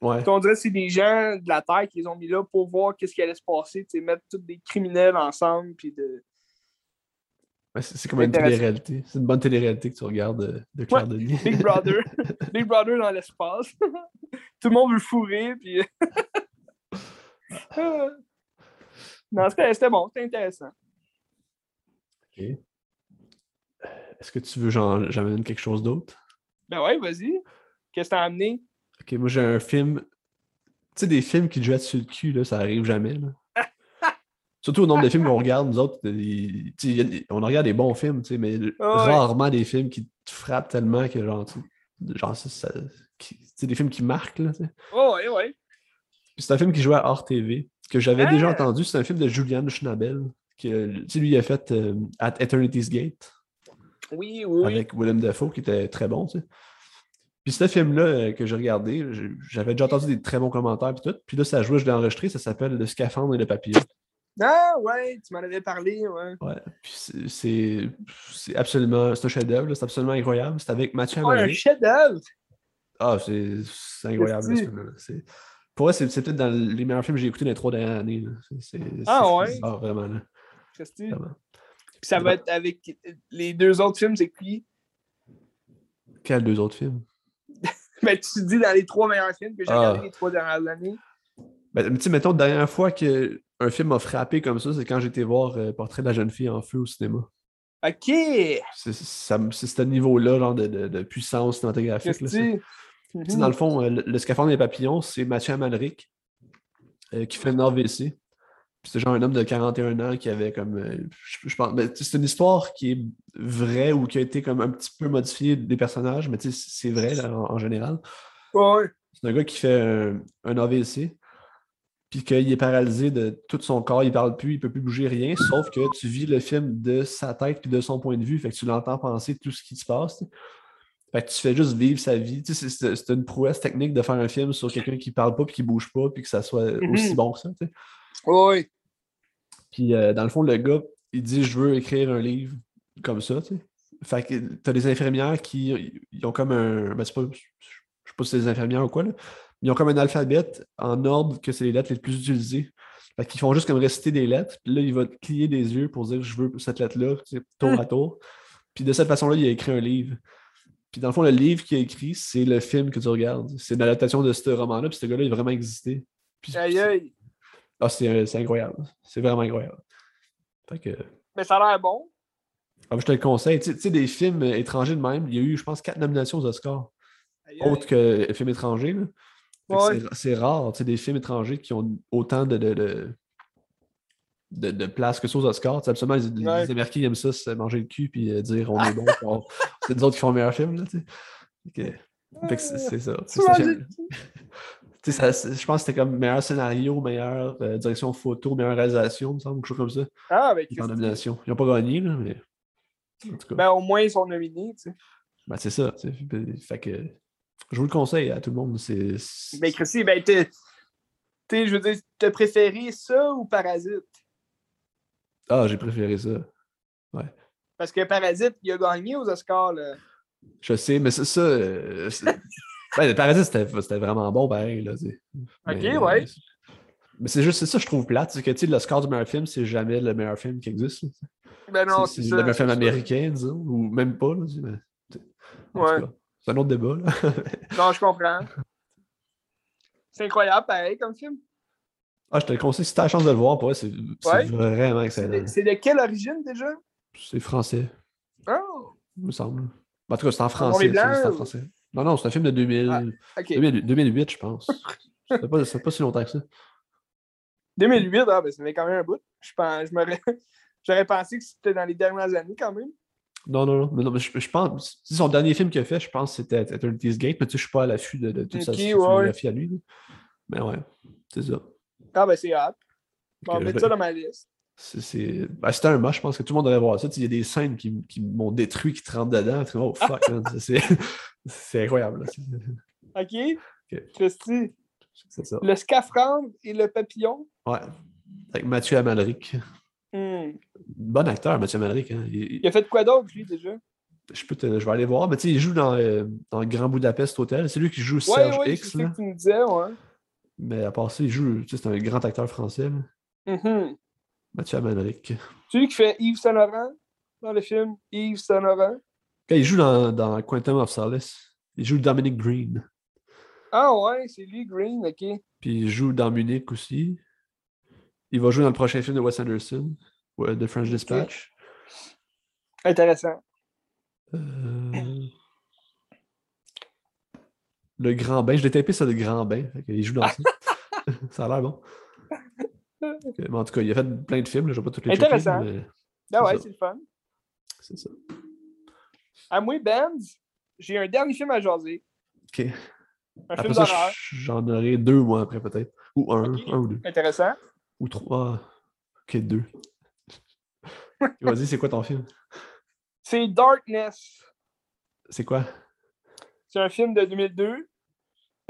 ouais. on dirait que c'est des gens de la Terre qui les ont mis là pour voir qu'est-ce qui allait se passer, tu sais, mettre tous des criminels ensemble, puis de... C'est comme une télé-réalité. C'est une bonne télé-réalité que tu regardes euh, de Claire Ouais, Denis. Big Brother. Big Brother dans l'espace. Tout le monde veut fourrer, puis... non, c'était bon, c'était intéressant. Ok. Est-ce que tu veux que j'amène quelque chose d'autre? Ben ouais, vas-y. Qu'est-ce que t'as amené? Ok, moi j'ai un film. Tu sais, des films qui te jettent sur le cul, là, ça arrive jamais. là. Surtout au nombre de films qu'on regarde, nous autres, il- il on regarde des bons films, mais Ah ouais. rarement des films qui te frappent tellement que genre, genre sais, des films qui marquent. Là. Oh, ouais, ouais. C'est un film qui jouait à Hors TV, que j'avais Ah! déjà entendu. C'est un film de Julian Schnabel, que lui il a fait euh, At Eternity's Gate. Oui, oui, avec Willem Dafoe, qui était très bon, tu sais. Puis ce film-là euh, que j'ai regardé, j'avais déjà entendu des très bons commentaires puis tout. Puis là, ça jouait, je l'ai enregistré, ça s'appelle Le scaphandre et le papillon. Ah, ouais, tu m'en avais parlé, ouais. Ouais. Puis c'est- absolument, c'est un chef-d'œuvre, là, c'est absolument incroyable. C'est avec Mathieu Oh, un Amalric. chef-d'œuvre! Ah, c'est incroyable, là, ce que. C'est- Pour moi, c'est peut-être dans les meilleurs films que j'ai écoutés dans les trois dernières années. là. C'est- Ah, ouais? Ah, vraiment, là. Vraiment. Puis ça va être avec les deux autres films, c'est qui? Quels deux autres films? Ben, tu dis dans les trois meilleurs films que j'ai Ah. regardés les trois dernières années. Ben, tu sais, mettons, la dernière fois qu'un film m'a frappé comme ça, c'est quand été voir euh, Portrait de la jeune fille en feu au cinéma. OK! C'est ce niveau-là genre de, de- de puissance cinématographique. là, Dans le fond, euh, le, le scaphandre des papillons, c'est Mathieu Amalric euh, qui fait une AVC. C'est genre un homme de 41 ans qui avait comme. euh, je, je pense. ben, c'est une histoire qui est vraie ou qui a été comme un petit peu modifiée des personnages, mais tu sais, c'est vrai là, en, en général. Ouais. C'est un gars qui fait un, un AVC, puis qu'il est paralysé de tout son corps, il parle plus, il peut plus bouger rien, sauf que tu vis le film de sa tête puis de son point de vue, fait que tu l'entends penser tout ce qui se passe. Fait que tu fais juste vivre sa vie. Tu sais, c'est- une prouesse technique de faire un film sur quelqu'un qui parle pas puis qui bouge pas, puis que ça soit aussi Mhm. bon que ça. tu sais. Ouais. Puis euh, dans le fond, le gars, il dit Je veux écrire un livre comme ça. Tu sais. Fait que t'as des infirmières qui ils ont comme un. Ben, c'est pas, je sais pas si c'est des infirmières ou quoi, là. Ils ont comme un alphabet en ordre que c'est les lettres les plus utilisées. Fait qu'ils font juste comme réciter des lettres. Puis là, il va te clier des yeux pour dire Je veux cette lettre-là, tour à tour. Puis de cette façon-là, il a écrit un livre. Puis dans le fond, le livre qu'il a écrit, c'est le film que tu regardes. C'est une adaptation de ce roman-là. Puis ce gars-là, il a vraiment existé. Puis, Aïe, aïe. ah, c'est c'est incroyable. C'est vraiment incroyable. Fait que. Mais ça a l'air bon. Ah, je te le conseille. Tu sais- des films euh, étrangers de même, il y a eu, je pense, quatre nominations aux Oscars, Aïe, aïe. autres que films étrangers. là. Ouais. c'est- C'est rare, tu sais, des films étrangers qui ont autant de, de, de, de- de place que ça aux Oscars. Tu sais, absolument, les, les Ouais. Américains aiment ça, se manger le cul puis euh, dire on est bon. on- c'est nous autres qui font le meilleur film. Là, que c'est c'est ça. C'est c'est- je pense que c'était comme meilleur scénario, meilleure euh, direction photo, meilleure réalisation, il me semble, quelque chose comme ça. Ah, Ils sont en nomination. Ils n'ont pas gagné, là, mais. En tout cas. Ben, au moins, ils sont nominés, tu sais. Ben, c'est ça. tu sais. Puis, Fait que je vous le conseille à tout le monde. C'est. c'est- Ben, Christy, ben, t'es. t'es, je veux dire, t'as préféré ça ou Parasite? Ah, j'ai préféré ça. Parce que Parasite, il a gagné aux Oscars, là. Je sais, mais c'est ça. euh, c'est- ben, Paradis, c'était c'était vraiment bon, pareil. Là. Mais, Ok, ouais. euh, Mais c'est juste c'est ça, je trouve plate. C'est que tu sais, le score du meilleur film, c'est jamais le meilleur film qui existe. là. Ben non, C'est c'est c'est ça. le meilleur film américain, disons, ou même pas. Là, mais, Ouais. C'est un autre débat. Là. non, je comprends. C'est incroyable, pareil, comme film. Ah, je te le conseille. Si tu as la chance de le voir, pour c'est Ouais. vraiment excellent. C'est de quelle origine déjà? C'est français, Oh! il me semble. En tout cas, c'est en français. blanc, en français. Non, non, c'est un film de 2000... Ah, Ok. 2000 2008, je pense. Ça fait pas, si longtemps que ça. 2008, ah, ben, ça fait quand même un bout. Je pense, je m'aurais- J'aurais pensé que c'était dans les dernières années quand même. Non, non, non. Mais, non, mais je, je pense. Son dernier film qu'il a fait, je pense que c'était Eternity's Gate, mais tu sais, je suis pas à l'affût de, de toute sa Ok, sa ouais. filmographie à lui. là. Mais ouais, c'est ça. Ah, ben c'est hâte. On va Ok, mettre je ça dans ma liste. C'est. Ben, c'était un match, je pense que tout le monde devrait voir ça. Il y a des scènes qui, qui m'ont détruit, qui te rentrent dedans. Oh fuck, c'est... incroyable. là. OK? Christy, C'est ça. le scaphandre et le papillon. Ouais. Avec Mathieu Amalric. Hmm. Bon acteur, Mathieu Amalric. Hein. Il- Il a fait quoi d'autre, lui, déjà? je, peux te- je vais aller voir. Mais tu sais, il joue dans, euh, dans Grand Budapest Hotel. C'est lui qui joue Ouais, Serge ouais, X. c'est là. que tu me disais, ouais. Mais à part ça, il joue. Tu sais, c'est un grand acteur français. Mhm. Mathieu Amalric. C'est lui qui fait Yves Saint-Laurent dans le film Yves Saint-Laurent. Quand il joue dans, dans Quantum of Solace, il joue Dominic Green. Ah ouais, c'est lui, Green, ok. Puis il joue dans Munich aussi. Il va jouer dans le prochain film de Wes Anderson, ouais, The French Dispatch. Intéressant. Euh, Le Grand Bain. Je l'ai tapé sur Le Grand Bain. Il joue dans ça. ça a l'air bon. Mais en tout cas, il a fait plein de films. là, Je ne vais pas toutes les Intéressant. mais Ah ouais, ça. c'est le fun. c'est ça. Moi, Benz, j'ai un dernier film à jaser. Ok. Un Après film ça, d'horreur. j'en aurai deux mois après peut-être. Ou un, un ou deux. Intéressant. Ou trois. Ok, deux. Vas-y, c'est quoi ton film? C'est Darkness. C'est quoi? C'est un film de 2002.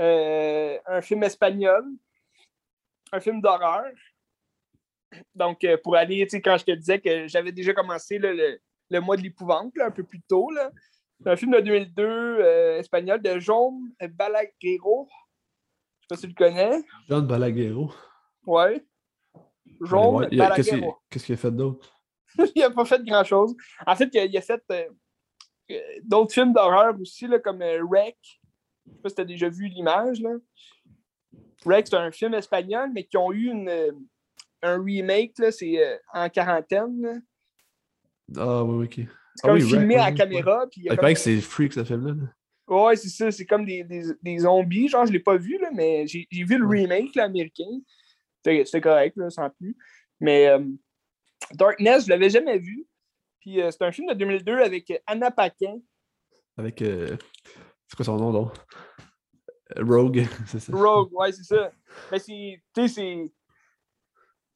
Euh, un film espagnol. Un film d'horreur. Donc, euh, pour aller, tu sais, quand je te disais que j'avais déjà commencé là, le, le mois de l'épouvante, un peu plus tôt, là. C'est un film de 2002 euh, espagnol de Jaume Balaguerro. Je sais pas si tu le connais. John Balaguerro. Ouais. Jaume Qu'est-ce qu'il a fait d'autre? il n'a pas fait grand-chose. En fait, il il a fait euh, euh, d'autres films d'horreur aussi, là, comme euh, Rec. Je sais pas si tu as déjà vu l'image. Rec, c'est un film espagnol, mais qui ont eu une, euh, un remake, c'est en quarantaine. Ah oui, ok. C'est Ah comme oui, filmé à oui, caméra. puis il y a Il comme- paraît que c'est freak ce film-là. là. Ouais, c'est ça. C'est comme des, des, des zombies. Genre, je l'ai pas vu, là, mais j'ai vu le remake là, américain. C'était correct, là, sans plus. Mais euh, Darkness, je l'avais jamais vu. Puis euh, c'est un film de 2002 avec Anna Paquin. Avec. euh, C'est quoi son nom, donc? Rogue, c'est ça. Rogue, ouais, c'est ça. Mais c'est. Tu sais, c'est.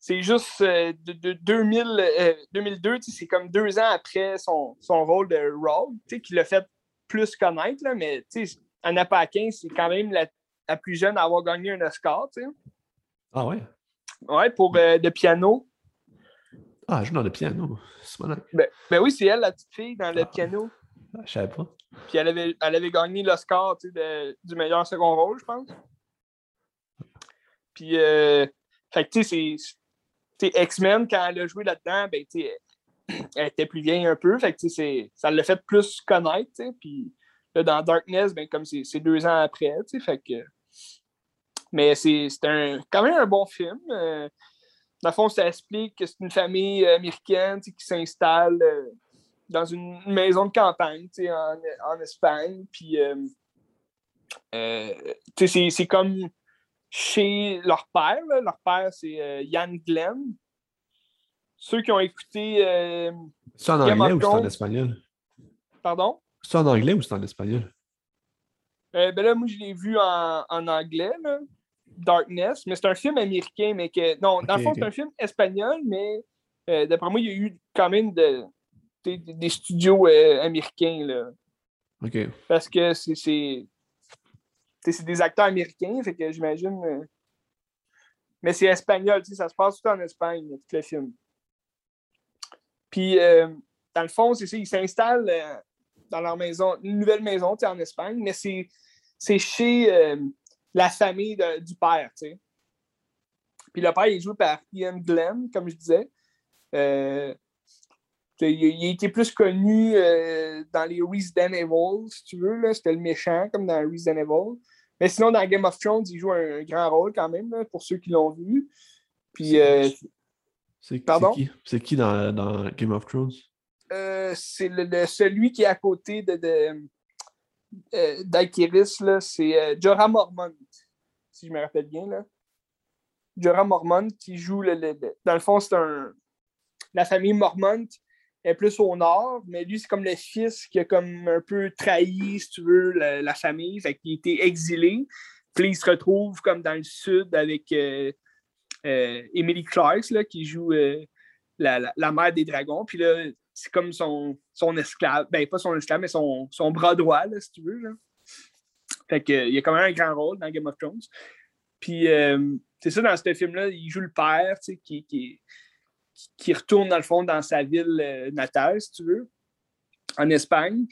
C'est juste de, de 2000, euh, 2002, tu sais, c'est comme deux ans après son, son rôle de Rogue, tu sais, qui l'a fait plus connaître, là, mais tu sais, Anna Paquin, c'est quand même la, la plus jeune à avoir gagné un Oscar, tu sais. Ah ouais? Ouais, pour euh, de piano. Ah, elle joue dans le piano. Ben, ben oui, c'est elle, la petite fille, dans le Ah. piano. Ah, Je savais pas. Puis elle avait, elle avait gagné l'Oscar tu sais, de- du meilleur second rôle, je pense. Puis, euh, fait que tu sais, c'est- X-Men, quand elle a joué là-dedans, ben, tu sais, elle était plus vieille un peu. Fait que tu sais, c'est- ça l'a fait plus connaître. tu sais. Puis là, dans Darkness, ben, comme c'est c'est deux ans après, tu sais, fait que. Mais c'est un, quand même un bon film. Euh, dans le fond, ça explique que c'est une famille américaine tu sais, qui s'installe euh, dans une maison de campagne tu sais, en, en Espagne. Puis, euh, euh, tu sais, c'est- comme chez leur père. là. Leur père, c'est euh, Yann Glenn. Ceux qui ont écouté. euh, C'est en anglais ou c'est en espagnol? pardon? C'est en anglais ou c'est en espagnol? Euh, ben là, moi, je l'ai vu en, en anglais, là, Darkness, mais c'est un film américain, mais que. Non, dans le fond, c'est un film espagnol, mais euh, d'après moi, il y a eu quand même de, des, des studios euh, américains, là. Ok. Parce que c'est. c'est des acteurs américains, fait que j'imagine. euh, Mais c'est espagnol, tu sais, ça se passe tout en Espagne, tout le film. Puis, dans le fond, c'est ça, ils s'installent dans leur maison, une nouvelle maison, tu sais, en Espagne, mais c'est c'est chez la famille de- du père, tu sais. Puis le père, il est joué par Ian Glenn, comme je disais. Euh, il, a été plus connu euh, dans les Resident Evil, si tu veux. C'était le méchant, comme dans Resident Evil. Mais sinon, dans Game of Thrones, il joue un, grand rôle quand même, pour ceux qui l'ont vu. Puis. Euh, c'est qui, C'est qui dans, dans, Game of Thrones? C'est le, celui qui est à côté de, de là, c'est Jorah Mormont, si je me rappelle bien. Là. Jorah Mormont qui joue le, dans le fond, c'est un. La famille Mormont est plus au nord, mais lui, c'est comme le fils qui a comme un peu trahi, si tu veux, la, famille. Fait qu'il était exilé. Puis il se retrouve comme dans le sud avec euh, euh, Emily Clarks, là, qui joue euh, la, la, mère des dragons. Puis là, c'est comme son, son esclave. Ben, pas son esclave, mais son, son bras droit, là, si tu veux. Là. Fait qu'il y a quand même un grand rôle dans Game of Thrones. Puis c'est ça, dans ce film-là, il joue le père, tu sais, qui, qui qui retourne dans le fond dans sa ville euh, natale, si tu veux, en Espagne.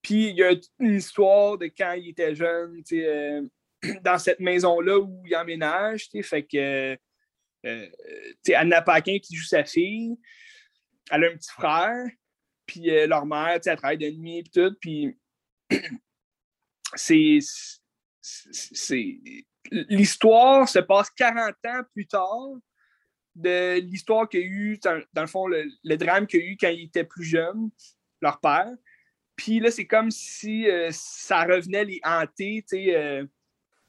Puis il y a une histoire de quand il était jeune, euh, dans cette maison-là où il emménage. Fait que euh, Anna Paquin qui joue sa fille, elle a un petit frère, puis leur mère, elle travaille de nuit et tout. Puis c'est. L'histoire se passe 40 ans plus tard de l'histoire qu'il y a eu, dans, le fond, le, drame qu'il y a eu quand il était plus jeune, leur père. Puis là, c'est comme si euh, ça revenait les hanter, tu sais, euh,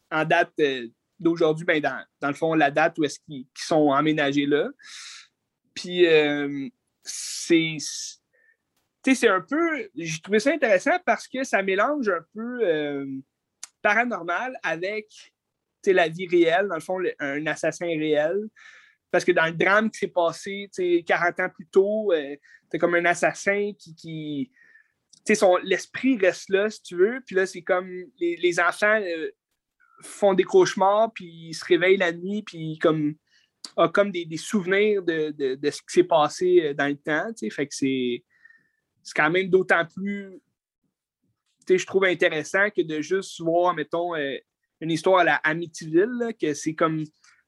en date euh, d'aujourd'hui, ben dans, dans, le fond, la date où est-ce qu'ils sont emménagés là. Puis c'est. c'est un peu. J'ai trouvé ça intéressant parce que ça mélange un peu paranormal avec la vie réelle, dans le fond, un assassin réel. Parce que dans le drame qui s'est passé 40 ans plus tôt, euh, c'est comme un assassin qui. qui L'esprit reste là, si tu veux. Puis là, c'est comme les, enfants euh, font des cauchemars, puis ils se réveillent la nuit, puis comme ont comme des, souvenirs de, ce qui s'est passé euh, dans le temps. Fait que c'est quand même d'autant plus, je trouve intéressant que de juste voir, mettons, une histoire à la Amityville, que c'est comme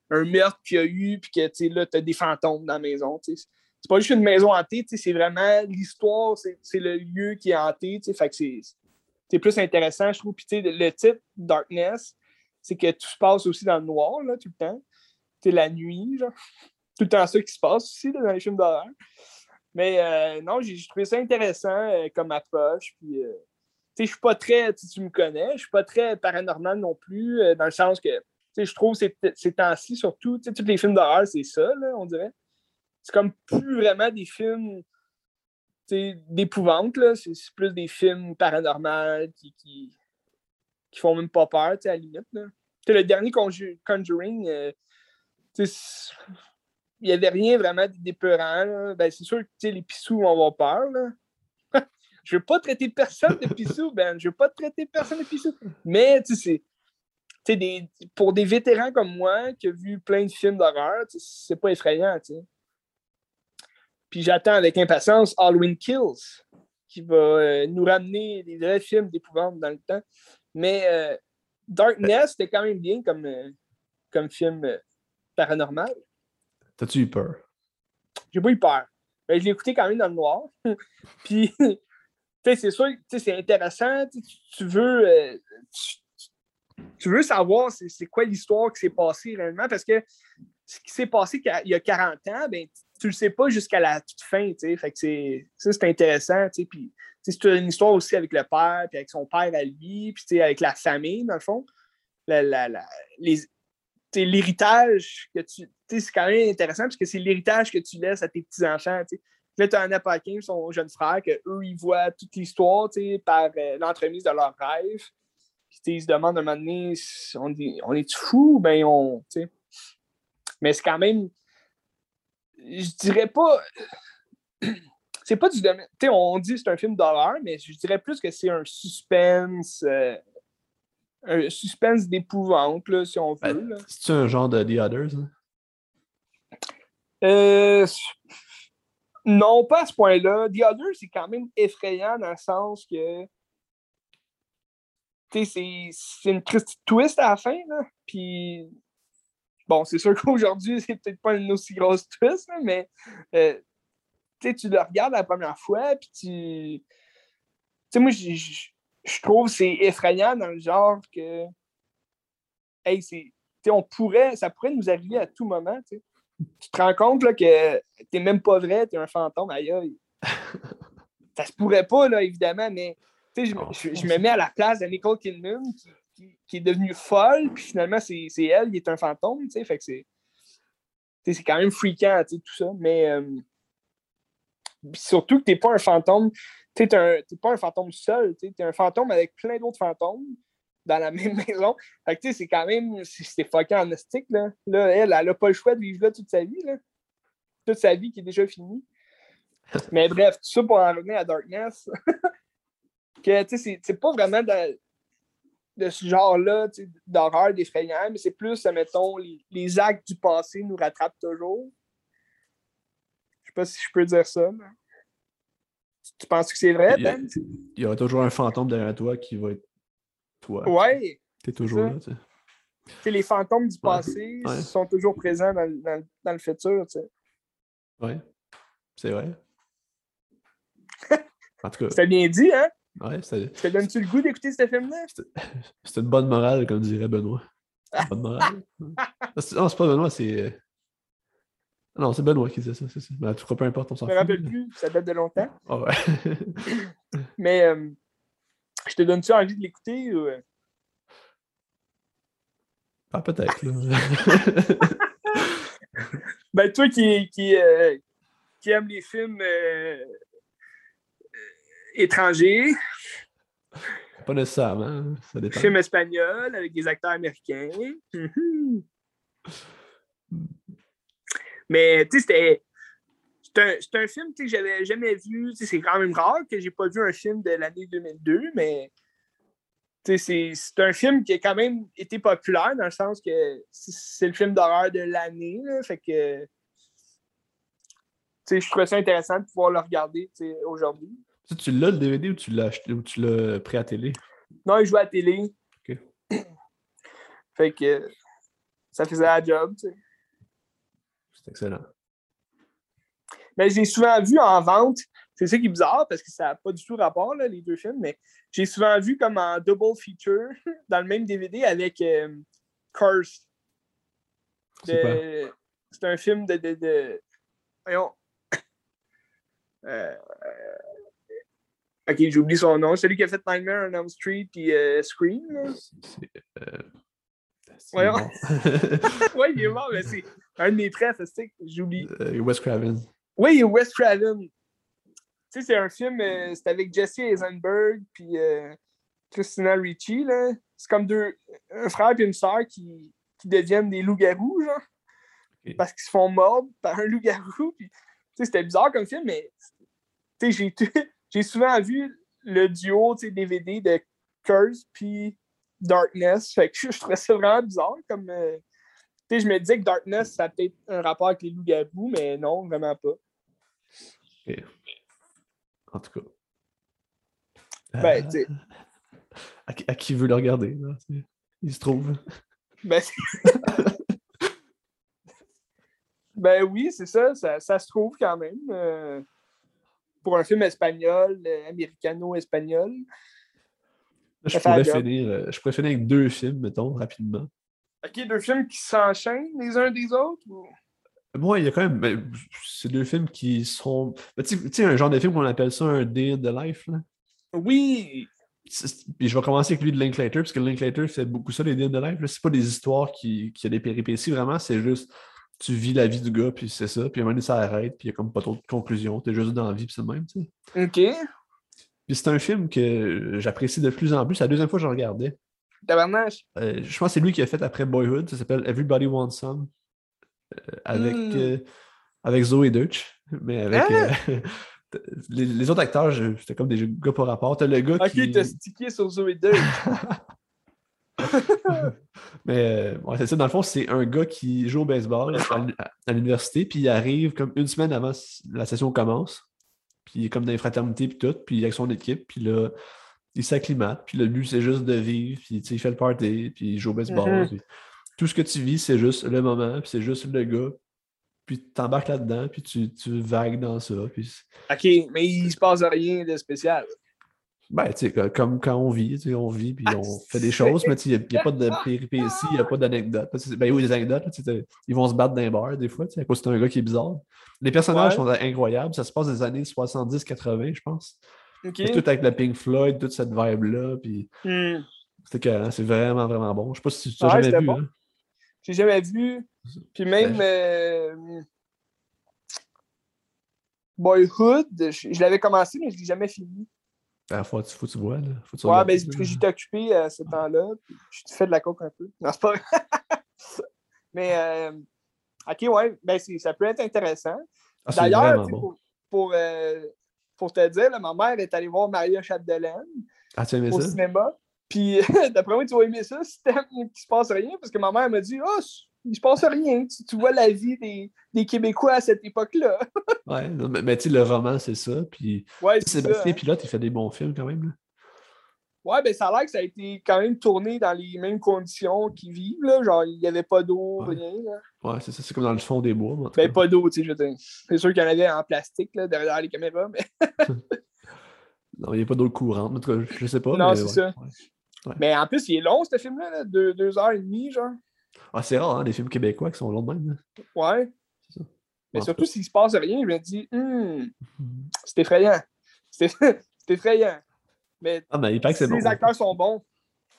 un meurtre qu'il y a eu, puis que là, tu as des fantômes dans la maison. C'est pas juste une maison hantée, c'est vraiment l'histoire, c'est le lieu qui est hanté. Fait que c'est plus intéressant, je trouve. Le titre Darkness, c'est que tout se passe aussi dans le noir, là, tout le temps. C'est la nuit, genre. Tout le temps ça qui se passe aussi dans les films d'horreur. Mais euh, non, j'ai trouvé ça intéressant euh, comme approche. Puis, euh, je suis pas très, tu me connais, je suis pas très paranormal non plus, dans le sens que je trouve ces, temps-ci, surtout, tous les films d'horreur, c'est ça, on dirait. C'est comme plus vraiment des films d'épouvante, c'est plus des films paranormaux qui, qui, font même pas peur, à la limite. Le dernier Conjuring, il n'y avait rien vraiment d'épeurant. Ben, c'est sûr que les pissous vont avoir peur. Là. je veux pas traiter personne de pissou, Ben. Je veux pas traiter personne de pissou. Mais, tu sais, des, pour des vétérans comme moi qui ont vu plein de films d'horreur, c'est pas effrayant. Puis j'attends avec impatience Halloween Kills, qui va euh, nous ramener des vrais films d'épouvante dans le temps. Mais euh, Darkness, c'était quand même bien comme, euh, comme film paranormal. T'as-tu eu peur? J'ai pas eu peur. Mais ben, je l'ai écouté quand même dans le noir. Puis, c'est sûr, c'est intéressant. Tu, veux, tu veux savoir c'est quoi l'histoire qui s'est passée réellement parce que ce qui s'est passé il y a 40 ans, ben, tu le sais pas jusqu'à la toute fin. Fait que ça, c'est intéressant. Puis, c'est une histoire aussi avec le père, puis avec son père à lui, puis avec la famille, dans le fond. L'héritage que tu. C'est quand même intéressant parce que c'est l'héritage que tu laisses à tes petits-enfants. Là, tu as Anna Paquin, son jeune frère, qu'eux, ils voient toute l'histoire par euh, l'entremise de leurs rêves ils se demandent à un moment donné, on, est, on est fou? Ben, on. Mais c'est quand même. Je dirais pas. C'est pas du domaine. On dit que c'est un film d'horreur, mais je dirais plus que c'est un suspense. Euh, un suspense d'épouvante, si on veut. Ben, c'est-tu un genre de The Others? Hein? Euh, non, pas à ce point-là. The Others, c'est quand même effrayant dans le sens que c'est une petite twist à la fin. Là. Puis, bon, c'est sûr qu'aujourd'hui, c'est peut-être pas une aussi grosse twist, mais euh, tu sais, tu le regardes la première fois, puis tu. Tu sais, moi, je- trouve que c'est effrayant dans le genre que. Hey, c'est. on pourrait. Ça pourrait nous arriver à tout moment, tu te rends compte là, que t'es même pas vrai, t'es un fantôme, aïe aïe. Ça se pourrait pas, là, évidemment, mais je, je- je me mets à la place de Nicole Kidman qui, qui- qui est devenue folle, puis finalement, c'est c'est elle qui est un fantôme, tu sais, fait que c'est. C'est quand même freakant, tout ça, mais. euh, surtout que t'es pas un fantôme, tu t'es pas un fantôme seul, tu t'es un fantôme avec plein d'autres fantômes dans la même maison. Fait que c'est quand même, c'est fucking en là. Elle, elle a pas le choix de vivre là toute sa vie, là. Toute sa vie qui est déjà finie. Mais bref, tout ça pour en revenir à Darkness. que, tu sais, c'est- pas vraiment de, ce genre-là, d'horreur, d'effrayant, mais c'est plus, mettons, les, les actes du passé nous rattrapent toujours. Je sais pas si je peux dire ça, mais... Tu penses que c'est vrai, Il y, a, Ben? il y aura toujours un fantôme derrière toi qui va être toi. Ouais. T'es toujours ça. là, tu sais. Tu les fantômes du passé ouais. sont toujours présents dans, le- dans dans le futur, tu sais. Ouais. C'est vrai. En tout cas, C'était bien dit, hein? ouais, c'est Ça te donne-tu le goût d'écouter ce film-là? c'est une bonne morale, comme dirait Benoît. Une bonne morale. Ah, non, c'est pas Benoît, c'est. Non, c'est Benoît qui disait ça. c'est ça. En tout cas, peu importe, on s'en Je me rappelle plus, ça date de longtemps. Ah ouais. Mais euh, je te donne-tu envie de l'écouter? Ou... euh? ah, peut-être. Ben, toi qui, qui, euh, qui aime les films euh, étrangers, pas nécessairement. Ça dépend. films espagnols avec des acteurs américains. Mhm. Mais, tu sais, c'était. C'est un, un film que j'avais jamais vu. C'est quand même rare que j'ai pas vu un film de l'année 2002, mais c'est un film qui a quand même été populaire dans le sens que c'est le film d'horreur de l'année. Fait que je trouvais ça intéressant de pouvoir le regarder aujourd'hui. Tu, l'as le DVD ou tu l'as acheté ou tu l'as pris à télé? Non, il jouait à la télé. Ok. Fait que ça faisait la job. tu sais. C'est excellent. Mais j'ai souvent vu en vente, c'est ça qui est bizarre parce que ça n'a pas du tout rapport, là, les deux films, mais j'ai souvent vu comme en double feature dans le même DVD avec euh, Curse. C'est quoi? De- C'est un film de. de, de- Voyons. Euh, Ok, j'ai oublié son nom. Celui qui a fait Nightmare on Elm Street et euh, Scream. ouais, il est mort, mais c'est un de mes prefs, c'est j'oublie. Euh, Wes Craven. Oui, Wes Craven. Tu sais, c'est un film, euh, c'est avec Jesse Eisenberg puis euh, Christina Ricci, là. C'est comme deux, un frère et une sœur qui, qui deviennent des loups-garous, genre. Parce qu'ils se font mordre par un loup-garou. Puis, tu sais, c'était bizarre comme film, mais tu sais, j'ai souvent vu le duo, tu sais, DVD de Curse puis Darkness. Fait que je, trouvais ça vraiment bizarre comme. euh, je me disais que Darkness, ça a peut-être un rapport avec les loups-garous, mais non, vraiment pas. En tout cas. Ben, Euh, tu sais, à, qui- à qui veut le regarder? là, Il se trouve. ben, ben oui, c'est ça, ça, ça se trouve quand même. euh, pour un film espagnol, euh, américano-espagnol. Je pourrais, finir, euh, je pourrais finir avec deux films, mettons, rapidement. Ok, deux films qui s'enchaînent les uns des autres? ou- Moi, il y a quand même. ben, c'est deux films qui sont. ben, Tu sais- un genre de film qu'on appelle ça un Day in the Life. Là. Oui! Puis je vais commencer avec lui de Linklater, parce que Linklater fait beaucoup ça, les Day in the Life. C'est pas des histoires qui, qui a des péripéties, vraiment, c'est juste. Tu vis la vie du gars, puis c'est ça. Puis à un moment donné, ça arrête, puis il y a comme pas trop de conclusion. T'es juste dans la vie, puis c'est le même, tu sais. Ok. Puis c'est un film que j'apprécie de plus en plus. C'est la deuxième fois que je regardais. Tabarnache. Euh, je pense que c'est lui qui a fait après Boyhood. Ça s'appelle Everybody Wants Some. euh, avec, Hmm. euh, avec Zoe Deutsch. Mais avec. Ah! les, les autres acteurs, c'était comme des gars par rapport. T'as le gars Ok, qui. t'as stické sur Zoé 2. Mais ouais, c'est ça, dans le fond, c'est un gars qui joue au baseball à, l'uni- à l'université, puis il arrive comme une semaine avant la session commence. Puis il est comme dans les fraternités, puis tout, puis avec son équipe, puis là, il s'acclimate, puis le but, c'est juste de vivre, puis tu sais, il fait le party, puis il joue au baseball. Mhm. puis tout ce que tu vis, c'est juste le moment, puis c'est juste le gars puis tu t'embarques là-dedans, puis tu, tu vagues dans ça. Puis... OK, mais il se passe rien de spécial. Ben, tu sais, comme quand on vit, tu sais, on vit, puis on fait des choses, mais il n'y a, pas de péripéties, il n'y a pas d'anecdotes. Ben oui, des anecdotes, ils vont se battre dans les bars des fois, à cause c'est un gars qui est bizarre. Les personnages sont incroyables, ça se passe des années 70-80, je pense. Tout avec la Pink Floyd, toute cette vibe-là, puis c'était c'est vraiment, vraiment bon. Je sais pas si tu l'as Ouais, jamais vu. bon. hein. J'ai jamais vu. Puis même Ben, euh, Boyhood, je, je l'avais commencé, mais je l'ai jamais fini. Ben, faut, faut que tu vois, là. Faut que tu Ouais, c'est parce que j'étais occupé à ce temps-là. Je fais de la coke un peu. Non, c'est pas mais euh, ok, ouais, ben c'est- ça peut être intéressant. Ah, D'ailleurs, bon. pour, pour, euh, pour te dire, là, ma mère est allée voir Maria Chapdelaine Ah, tu au ça? cinéma. Puis, d'après moi, tu vas aimer ça si t'aimes qu'il se passe rien, parce que ma mère m'a dit Ah, il se passe rien. Tu, tu vois la vie des, des Québécois à cette époque-là. Ouais, non, mais, mais tu sais, le roman, c'est ça. Puis ouais. Sébastien hein. Pilote, il fait des bons films quand même. Là. Ouais, ben ça a l'air que ça a été quand même tourné dans les mêmes conditions qu'ils vivent. Là. Genre, il n'y avait pas d'eau, Ouais. rien. Là. Ouais, c'est ça. C'est comme dans le fond des bois. mais en tout Ben, cas. pas d'eau, tu sais, je veux dire. C'est sûr qu'il y en avait en plastique là, derrière les caméras, mais Non, il n'y a pas d'eau courante. En tout cas, je sais pas. Non, c'est ouais, ça. ouais. Mais en plus, il est long, ce film-là, là, deux, deux heures et demie, genre. Ah, c'est rare, hein, des films québécois qui sont longs de même. là. Ouais. C'est ça. Mais En surtout s'il se passe rien, je me dis, Hum, c'est effrayant. C'est effrayant. Mais Ah, mais il paraît que c'est si bon. les acteurs sont bons.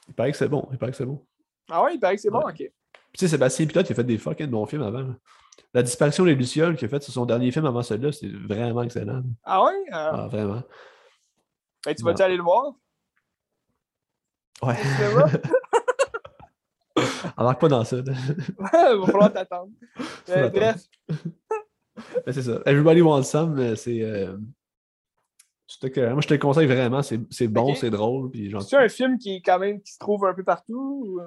Il paraît que c'est bon. Il paraît que c'est bon. Ah ouais, il paraît que c'est bon, ok. Puis, tu sais, Sébastien Pilote, il a fait des fucking bons films avant. là. La disparition des Lucioles qu'il a fait, c'est son dernier film avant celui-là, c'est vraiment excellent. Ah ouais? Ah, Ah, vraiment. ben, tu vas-tu aller le voir? Ouais. Embarque pas dans ça. Il va falloir t'attendre. Euh, bref, c'est ça. Everybody Wants Some, c'est. euh, c'est Moi, je te le conseille vraiment. C'est c'est bon, c'est drôle. Puis genre... c'est un film qui est quand même qui se trouve un peu partout? ou-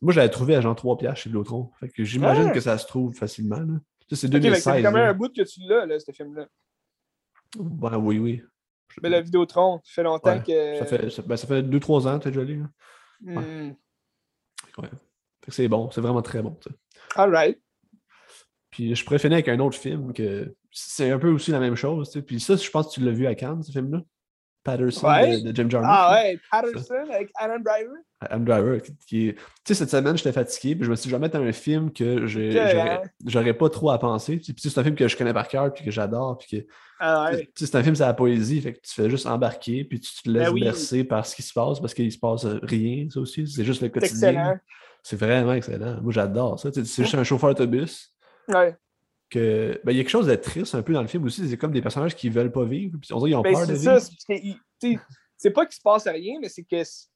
Moi, je l'avais trouvé à genre 3 piastres chez Vidéotron. Fait que j'imagine Ah. que ça se trouve facilement. Là. Ça, c'est Ok, mais ça 2016. fait quand même là. un bout que tu l'as, là, ce film-là. Ben, oui, oui. Mais la Vidéotron, ça fait longtemps Ouais, que. Ça fait, ça, ben, ça fait 2-3 ans que tu l'as lu. là. Hmm. Ouais. Fait que c'est bon, c'est vraiment très bon. ça. All right. Puis je pourrais finir avec un autre film que c'est un peu aussi la même chose. Puis ça, je pense que tu l'as vu à Cannes, ce film-là. Patterson Ouais. de, de Jim Jarmusch. Ah ouais, Patterson avec Adam Driver? Adam Driver, qui-. Tu sais, cette semaine, j'étais fatigué, puis je me suis dit, je vais mettre un film que hein. j'aurais pas trop à penser. Puis c'est un film que je connais par cœur, puis que j'adore, puis que... Ah ouais. Tu sais, c'est un film, c'est la poésie, fait que tu fais juste embarquer, puis tu te laisses Ben oui. bercer par ce qui se passe, parce qu'il se passe rien, ça aussi. C'est juste le quotidien. C'est vraiment excellent. Moi, j'adore ça. C'est juste un chauffeur d'autobus. Ouais. Que ben, il y a quelque chose de triste un peu dans le film aussi. C'est comme des personnages qui veulent pas vivre. Puis on dirait qu'ils ont Ben, peur de c'est vivre. c'est pas qu'il se passe rien, mais c'est que C'est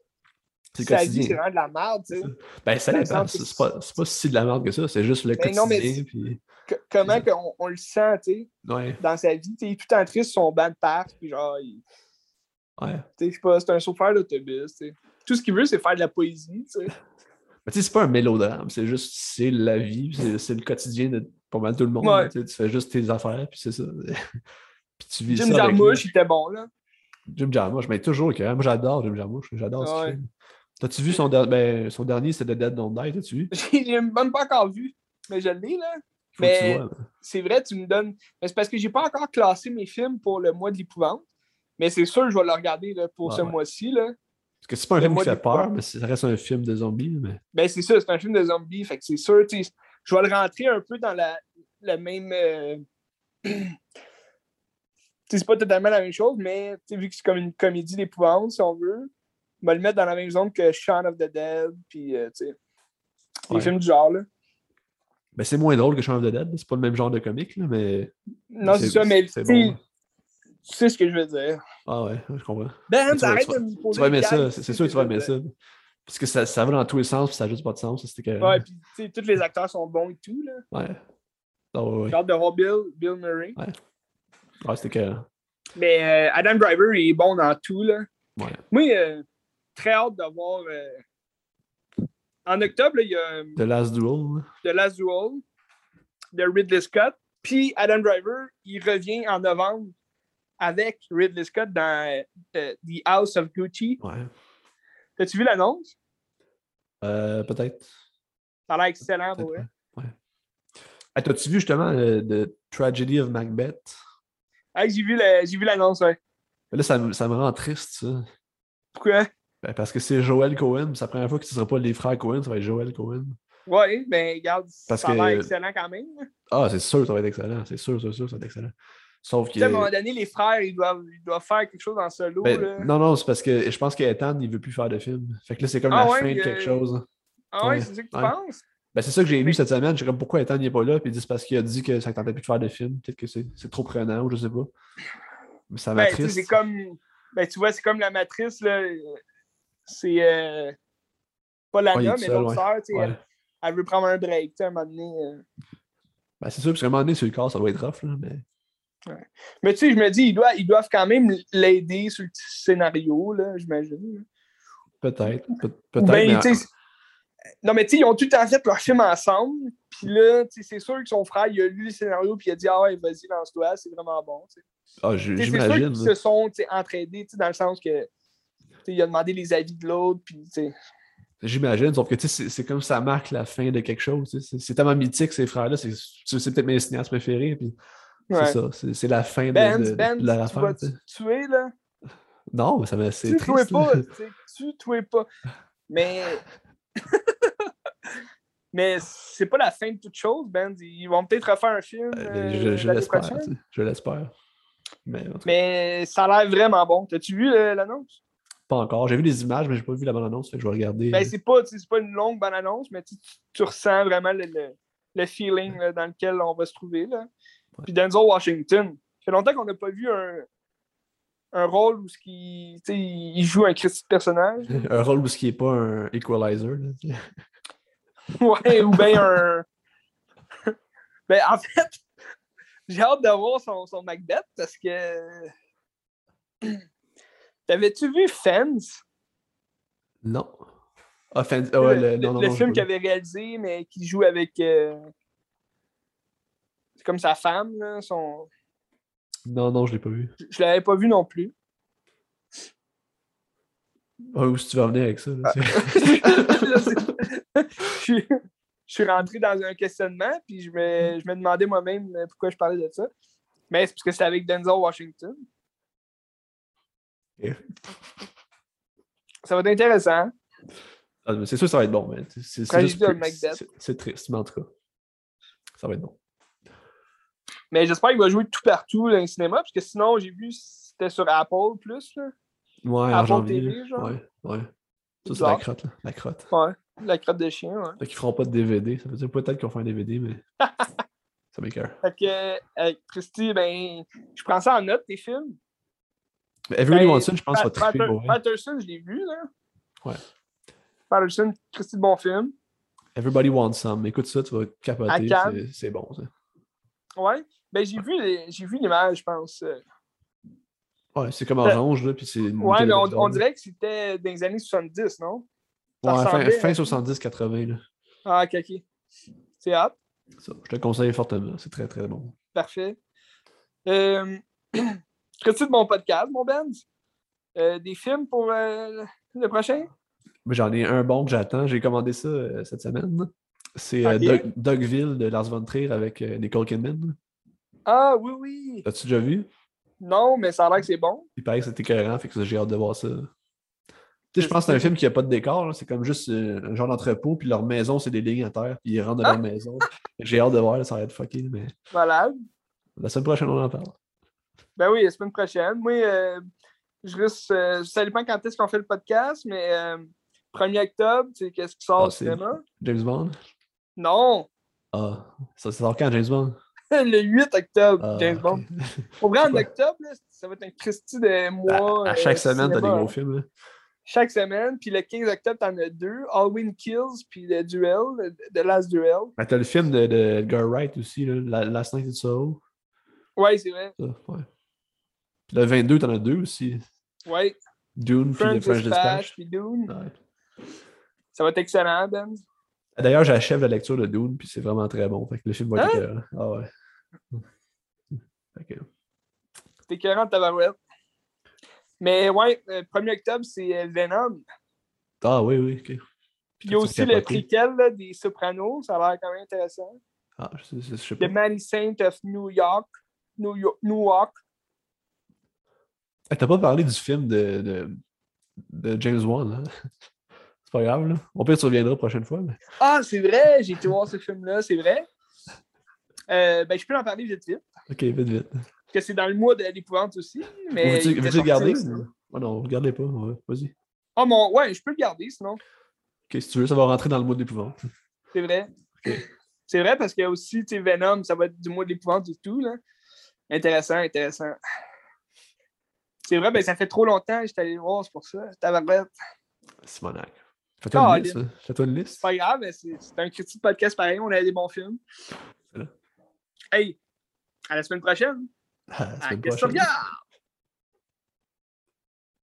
vie, c'est quotidien. vraiment de la merde, tu sais. Ben, ça dépend. que C'est pas, pas si de la merde que ça. C'est juste le Ben non, mais quotidien. Puis... Comment on le sent, tu sais, Ouais, dans sa vie. Tu sais, il est tout temps triste, son banc de parc, puis genre, il- ouais. tu sais, je sais pas, c'est un chauffeur d'autobus, tu sais. Tout ce qu'il veut, c'est faire de la poésie, tu sais. Mais tu sais, c'est pas un mélodrame. C'est juste, c'est la vie. C'est le quotidien de pas mal tout le monde. Ouais. Tu fais juste tes affaires, puis c'est ça. puis tu vis Jim ça avec Jarmusch, il était bon, là. Jim Jarmusch, mais toujours que moi j'adore Jim Jarmusch, j'adore ce Ouais. film. T'as-tu vu son, der- ben, son dernier, c'est The Dead Don't Die, t'as-tu vu? Je l'ai même pas encore vu, mais je l'ai, là. Faut Mais c'est vrai, tu me donnes. Mais c'est parce que j'ai pas encore classé mes films pour le mois de l'épouvante. Mais c'est sûr, je vais le regarder là, pour Ouais, ce ouais. mois-ci. Parce que c'est pas un film qui fait peur, mais ça reste un film de zombies. Mais... Ben, c'est ça, c'est un film de zombies. Fait que c'est sûr, je vais le rentrer un peu dans la, la même. euh, tu sais, c'est pas totalement la même chose, mais vu que c'est comme une comédie d'épouvante, si on veut, on va le mettre dans la même zone que Shaun of the Dead, puis euh, tu sais, les Ouais. films du genre. Là. Ben, c'est moins drôle que Shaun of the Dead, c'est pas le même genre de comique, là, mais. Non, c'est ça, mais bon. Tu sais ce que je veux dire. Ah ouais, je comprends. Ben, tu vas- arrête vas- de me poser Tu vas aimer ça, c'est sûr que tu vas aimer ça. Parce que ça, ça va dans tous les sens, puis ça n'a juste pas de sens. C'était que... Ouais, puis tu sais, tous les acteurs sont bons et tout. Là. Ouais. Ah ouais, ouais. J'ai hâte de voir Bill, Bill Murray. Ouais, c'était que. Mais euh, Adam Driver, il est bon dans tout. Là. Ouais. Moi, euh, très hâte de voir. euh, En octobre, là, il y a euh, The Last Duel. The Last Duel de Ridley Scott. Puis Adam Driver, il revient en novembre avec Ridley Scott dans euh, The House of Gucci. Ouais. T'as-tu vu l'annonce? Euh, peut-être. Ça a l'air excellent pour vrai. ouais. Ah, T'as-tu vu justement euh, The Tragedy of Macbeth? Ah, j'ai vu la- j'ai vu l'annonce, ouais. Là, ça, me- ça me rend triste, ça. Pourquoi? Ben, parce que c'est Joel Cohen, c'est la première fois que ce ne sera pas les frères Cohen, ça va être Joel Cohen. Ouais, ben, regarde, Parce ça a que- l'air excellent quand même. Ah, c'est sûr, ça va être excellent. C'est sûr, c'est sûr, ça va être excellent. Sauf que. à un moment donné, les frères, ils doivent, ils doivent faire quelque chose en solo. Ben, là. non, non, c'est parce que je pense qu'Ethan, il veut plus faire de film. Fait que là, c'est comme Ah la ouais, fin de euh, quelque chose. Ah ouais, ouais, c'est ça que tu ouais. penses? Ben, c'est ça que j'ai lu cette semaine. J'ai comme pourquoi Ethan n'est pas là, puis ils disent parce qu'il a dit que ça ne tentait plus de faire de film. Peut-être que c'est trop prenant ou je sais pas. Mais ça Ben, m'attriste. c'est comme. Ben, tu vois, c'est comme la matrice, là. euh, C'est. euh, Pas Ouais, tout mais l'autre sœur, tu sais, Ouais. elle, elle veut prendre un break, tu sais, à un moment donné. euh. Ben, c'est sûr, parce qu'à un moment donné, sur le corps, ça doit être rough, là, mais. Mais tu sais, je me dis, ils doivent, ils doivent quand même l'aider sur le scénario, là, j'imagine. Peut-être. Peut-être. ben, mais- Non, mais tu sais, ils ont tout temps fait leur film ensemble. Puis là, tu sais, c'est sûr que son frère, il a lu le scénario, puis il a dit, ah ouais, vas-y, lance-toi, c'est vraiment bon. Ah, C'est sûr qu'ils se sont sais, dans le sens que il a demandé les avis de l'autre, puis. J'imagine, sauf que tu sais, c'est comme ça marque la fin de quelque chose. C'est tellement mythique, ces frères-là. C'est c'est peut-être mes cinéastes préférés. Puis Ouais. c'est ça. C'est la fin de, Ben, de- de Ben, leur tu vas tu tuer, là? Non, mais ça me- c'est Tu là. pas, tu sais, tu tues pas. Mais. Mais c'est pas la fin de toute chose, Ben. Ils vont peut-être refaire un film. Euh, euh, je l'espère. Je l'espère. Mais Mais ça a l'air vraiment bon. T'as-tu vu euh, l'annonce? pas encore. J'ai vu les images, mais j'ai pas vu la bonne annonce. Fait que je vais regarder. Ben, c'est pas, pas une longue bonne annonce, mais tu, tu- tu ressens vraiment le, le- le feeling là, dans lequel on va se trouver. Là. Puis Denzel Washington, ça fait longtemps qu'on n'a pas vu un, un rôle où ce qui, il joue un de personnage. un rôle où ce qui n'est pas un equalizer. Ouais, ou bien un. ben, en fait, j'ai hâte de voir son, son Macbeth parce que. T'avais-tu vu Fence? Non. Ah, fan- ah ouais, le, le, non, non, le non, j'ai film qu'il avait réalisé, mais qui joue avec. euh, C'est comme sa femme, là, son... Non, non, je l'ai pas vu. je, je l'avais pas vu non plus. Ah, où est-ce que tu vas venir avec ça? là? Là, c'est- je, suis, je suis rentré dans un questionnement, puis je me, je me demandais moi-même euh, pourquoi je parlais de ça. Mais c'est parce que c'était avec Denzel Washington. Ça va être intéressant. Ah, c'est sûr que ça va être bon, mais c'est- c'est c'est c'est- C'est triste, mais en tout cas, ça va être bon. Mais j'espère qu'il va jouer tout partout dans le cinéma, parce que sinon, j'ai vu c'était sur Apple plus. Là. Ouais, en Apple janvier. TV, genre? Ouais, ouais. Ça, c'est la crotte, là. La crotte. Ouais, la crotte de chien. Ouais. Fait qu'ils feront pas de DVD. Ça veut dire peut-être qu'ils vont faire un DVD, mais ça m'écoeure. Fait que, euh, Christy, ben, je prends ça en note, tes films. Mais Everybody Ben, Wants je pense, va triper Patter-. Patterson, je l'ai vu, là. Ouais. Patterson, Christy, bon film. Everybody Wants Some. Écoute ça, tu vas capoter. C'est bon, ça. Ouais. Ben, j'ai vu, j'ai vu l'image, je pense. euh. Ouais, c'est comme Euh, orange, là, puis c'est... Ouais, mais on, dirait que c'était dans les années 70, non? Ça Ouais, fin, ressemblait fin à- 70-80, là. Ah, ok, ok. C'est hot. Ça, je te le conseille fortement. C'est très, très bon. Parfait. Euh, Christy de mon podcast, mon? Euh, des films pour euh, le prochain? J'en ai un bon que j'attends. J'ai commandé ça cette semaine. C'est Dogville de Lars von Trier avec Nicole Kidman. Ah, oui, oui. L'as-tu déjà vu? Non, mais ça a l'air que c'est bon. Il paraît que c'était écœurant, fait que j'ai hâte de voir ça. Tu sais, je pense que c'est un film qui n'a pas de décor, c'est comme juste euh, un genre d'entrepôt, puis leur maison, c'est des lignes à terre, puis ils rentrent dans Ah! leur maison. J'ai hâte de voir, là, ça va être fucké, mais Malade. la semaine prochaine, on en parle. Ben oui, la semaine prochaine. Moi, euh, je risque. euh, ça dépend quand est-ce qu'on fait le podcast, mais euh, 1er octobre, tu sais, qu'est-ce qui sort Ah, au c'est- cinéma? James Bond? Non! Ah, ça, ça sort quand, James Bond? le 8 octobre, Ah, James ok. Bond. Au vrai, en octobre, là, ça va être un Christie de mois. à euh, chaque semaine, t'as des gros hein. films. là. Chaque semaine. Puis le 15 octobre, t'en as deux. Halloween Kills, puis le Duel, The Last Duel. Ben, t'as le film de, de Edgar Wright aussi, là, La- Last Night in Soho. Ouais, c'est vrai. Ça, ouais. Puis le 22, t'en as deux aussi. Ouais. Dune, puis le French Dispatch, puis Dune. Ouais. Ça va être excellent, Ben. D'ailleurs, j'achève la lecture de Dune, puis c'est vraiment très bon. Fait que le film va être Hein? Ah ouais. Fait que- T'es écœurant de tabarouette. Mais ouais, euh, 1er octobre, c'est euh, Venom. Ah oui, oui, ok. Puis il y a aussi le préquel là, des Sopranos. Ça a l'air quand même intéressant. Ah, je sais, je sais The pas. Many Saints of New York. New York. Newark. Hey, T'as pas parlé du film de, de, de James Wan, là? C'est pas grave, là. Au pire, tu reviendras la prochaine fois. mais- Ah, c'est vrai, j'ai été voir ce film-là, c'est vrai. Euh, ben, je peux en parler vite vite. Ok, vite, vite. Parce que c'est dans le mois de l'épouvante aussi. Mais était veux-tu le garder? Oh non, regardez pas. ouais, Vas-y. Ah, mon... ouais, je peux le garder sinon. Ok, si tu veux, ça va rentrer dans le mois d'épouvante. C'est vrai. C'est vrai parce qu'il y a aussi tu Venom, ça va être du mois de l'épouvante et tout. Là. Intéressant, intéressant. C'est vrai, ben ça fait trop longtemps que j'étais allé le voir, c'est pour ça. Tabarouette. Simonac. Fais-toi une Ah, liste. Fais-toi une liste. C'est pas grave, mais c'est c'est un critique de podcast pareil, on a des bons films. Hey, à la semaine prochaine. Ah, la À semaine prochaine.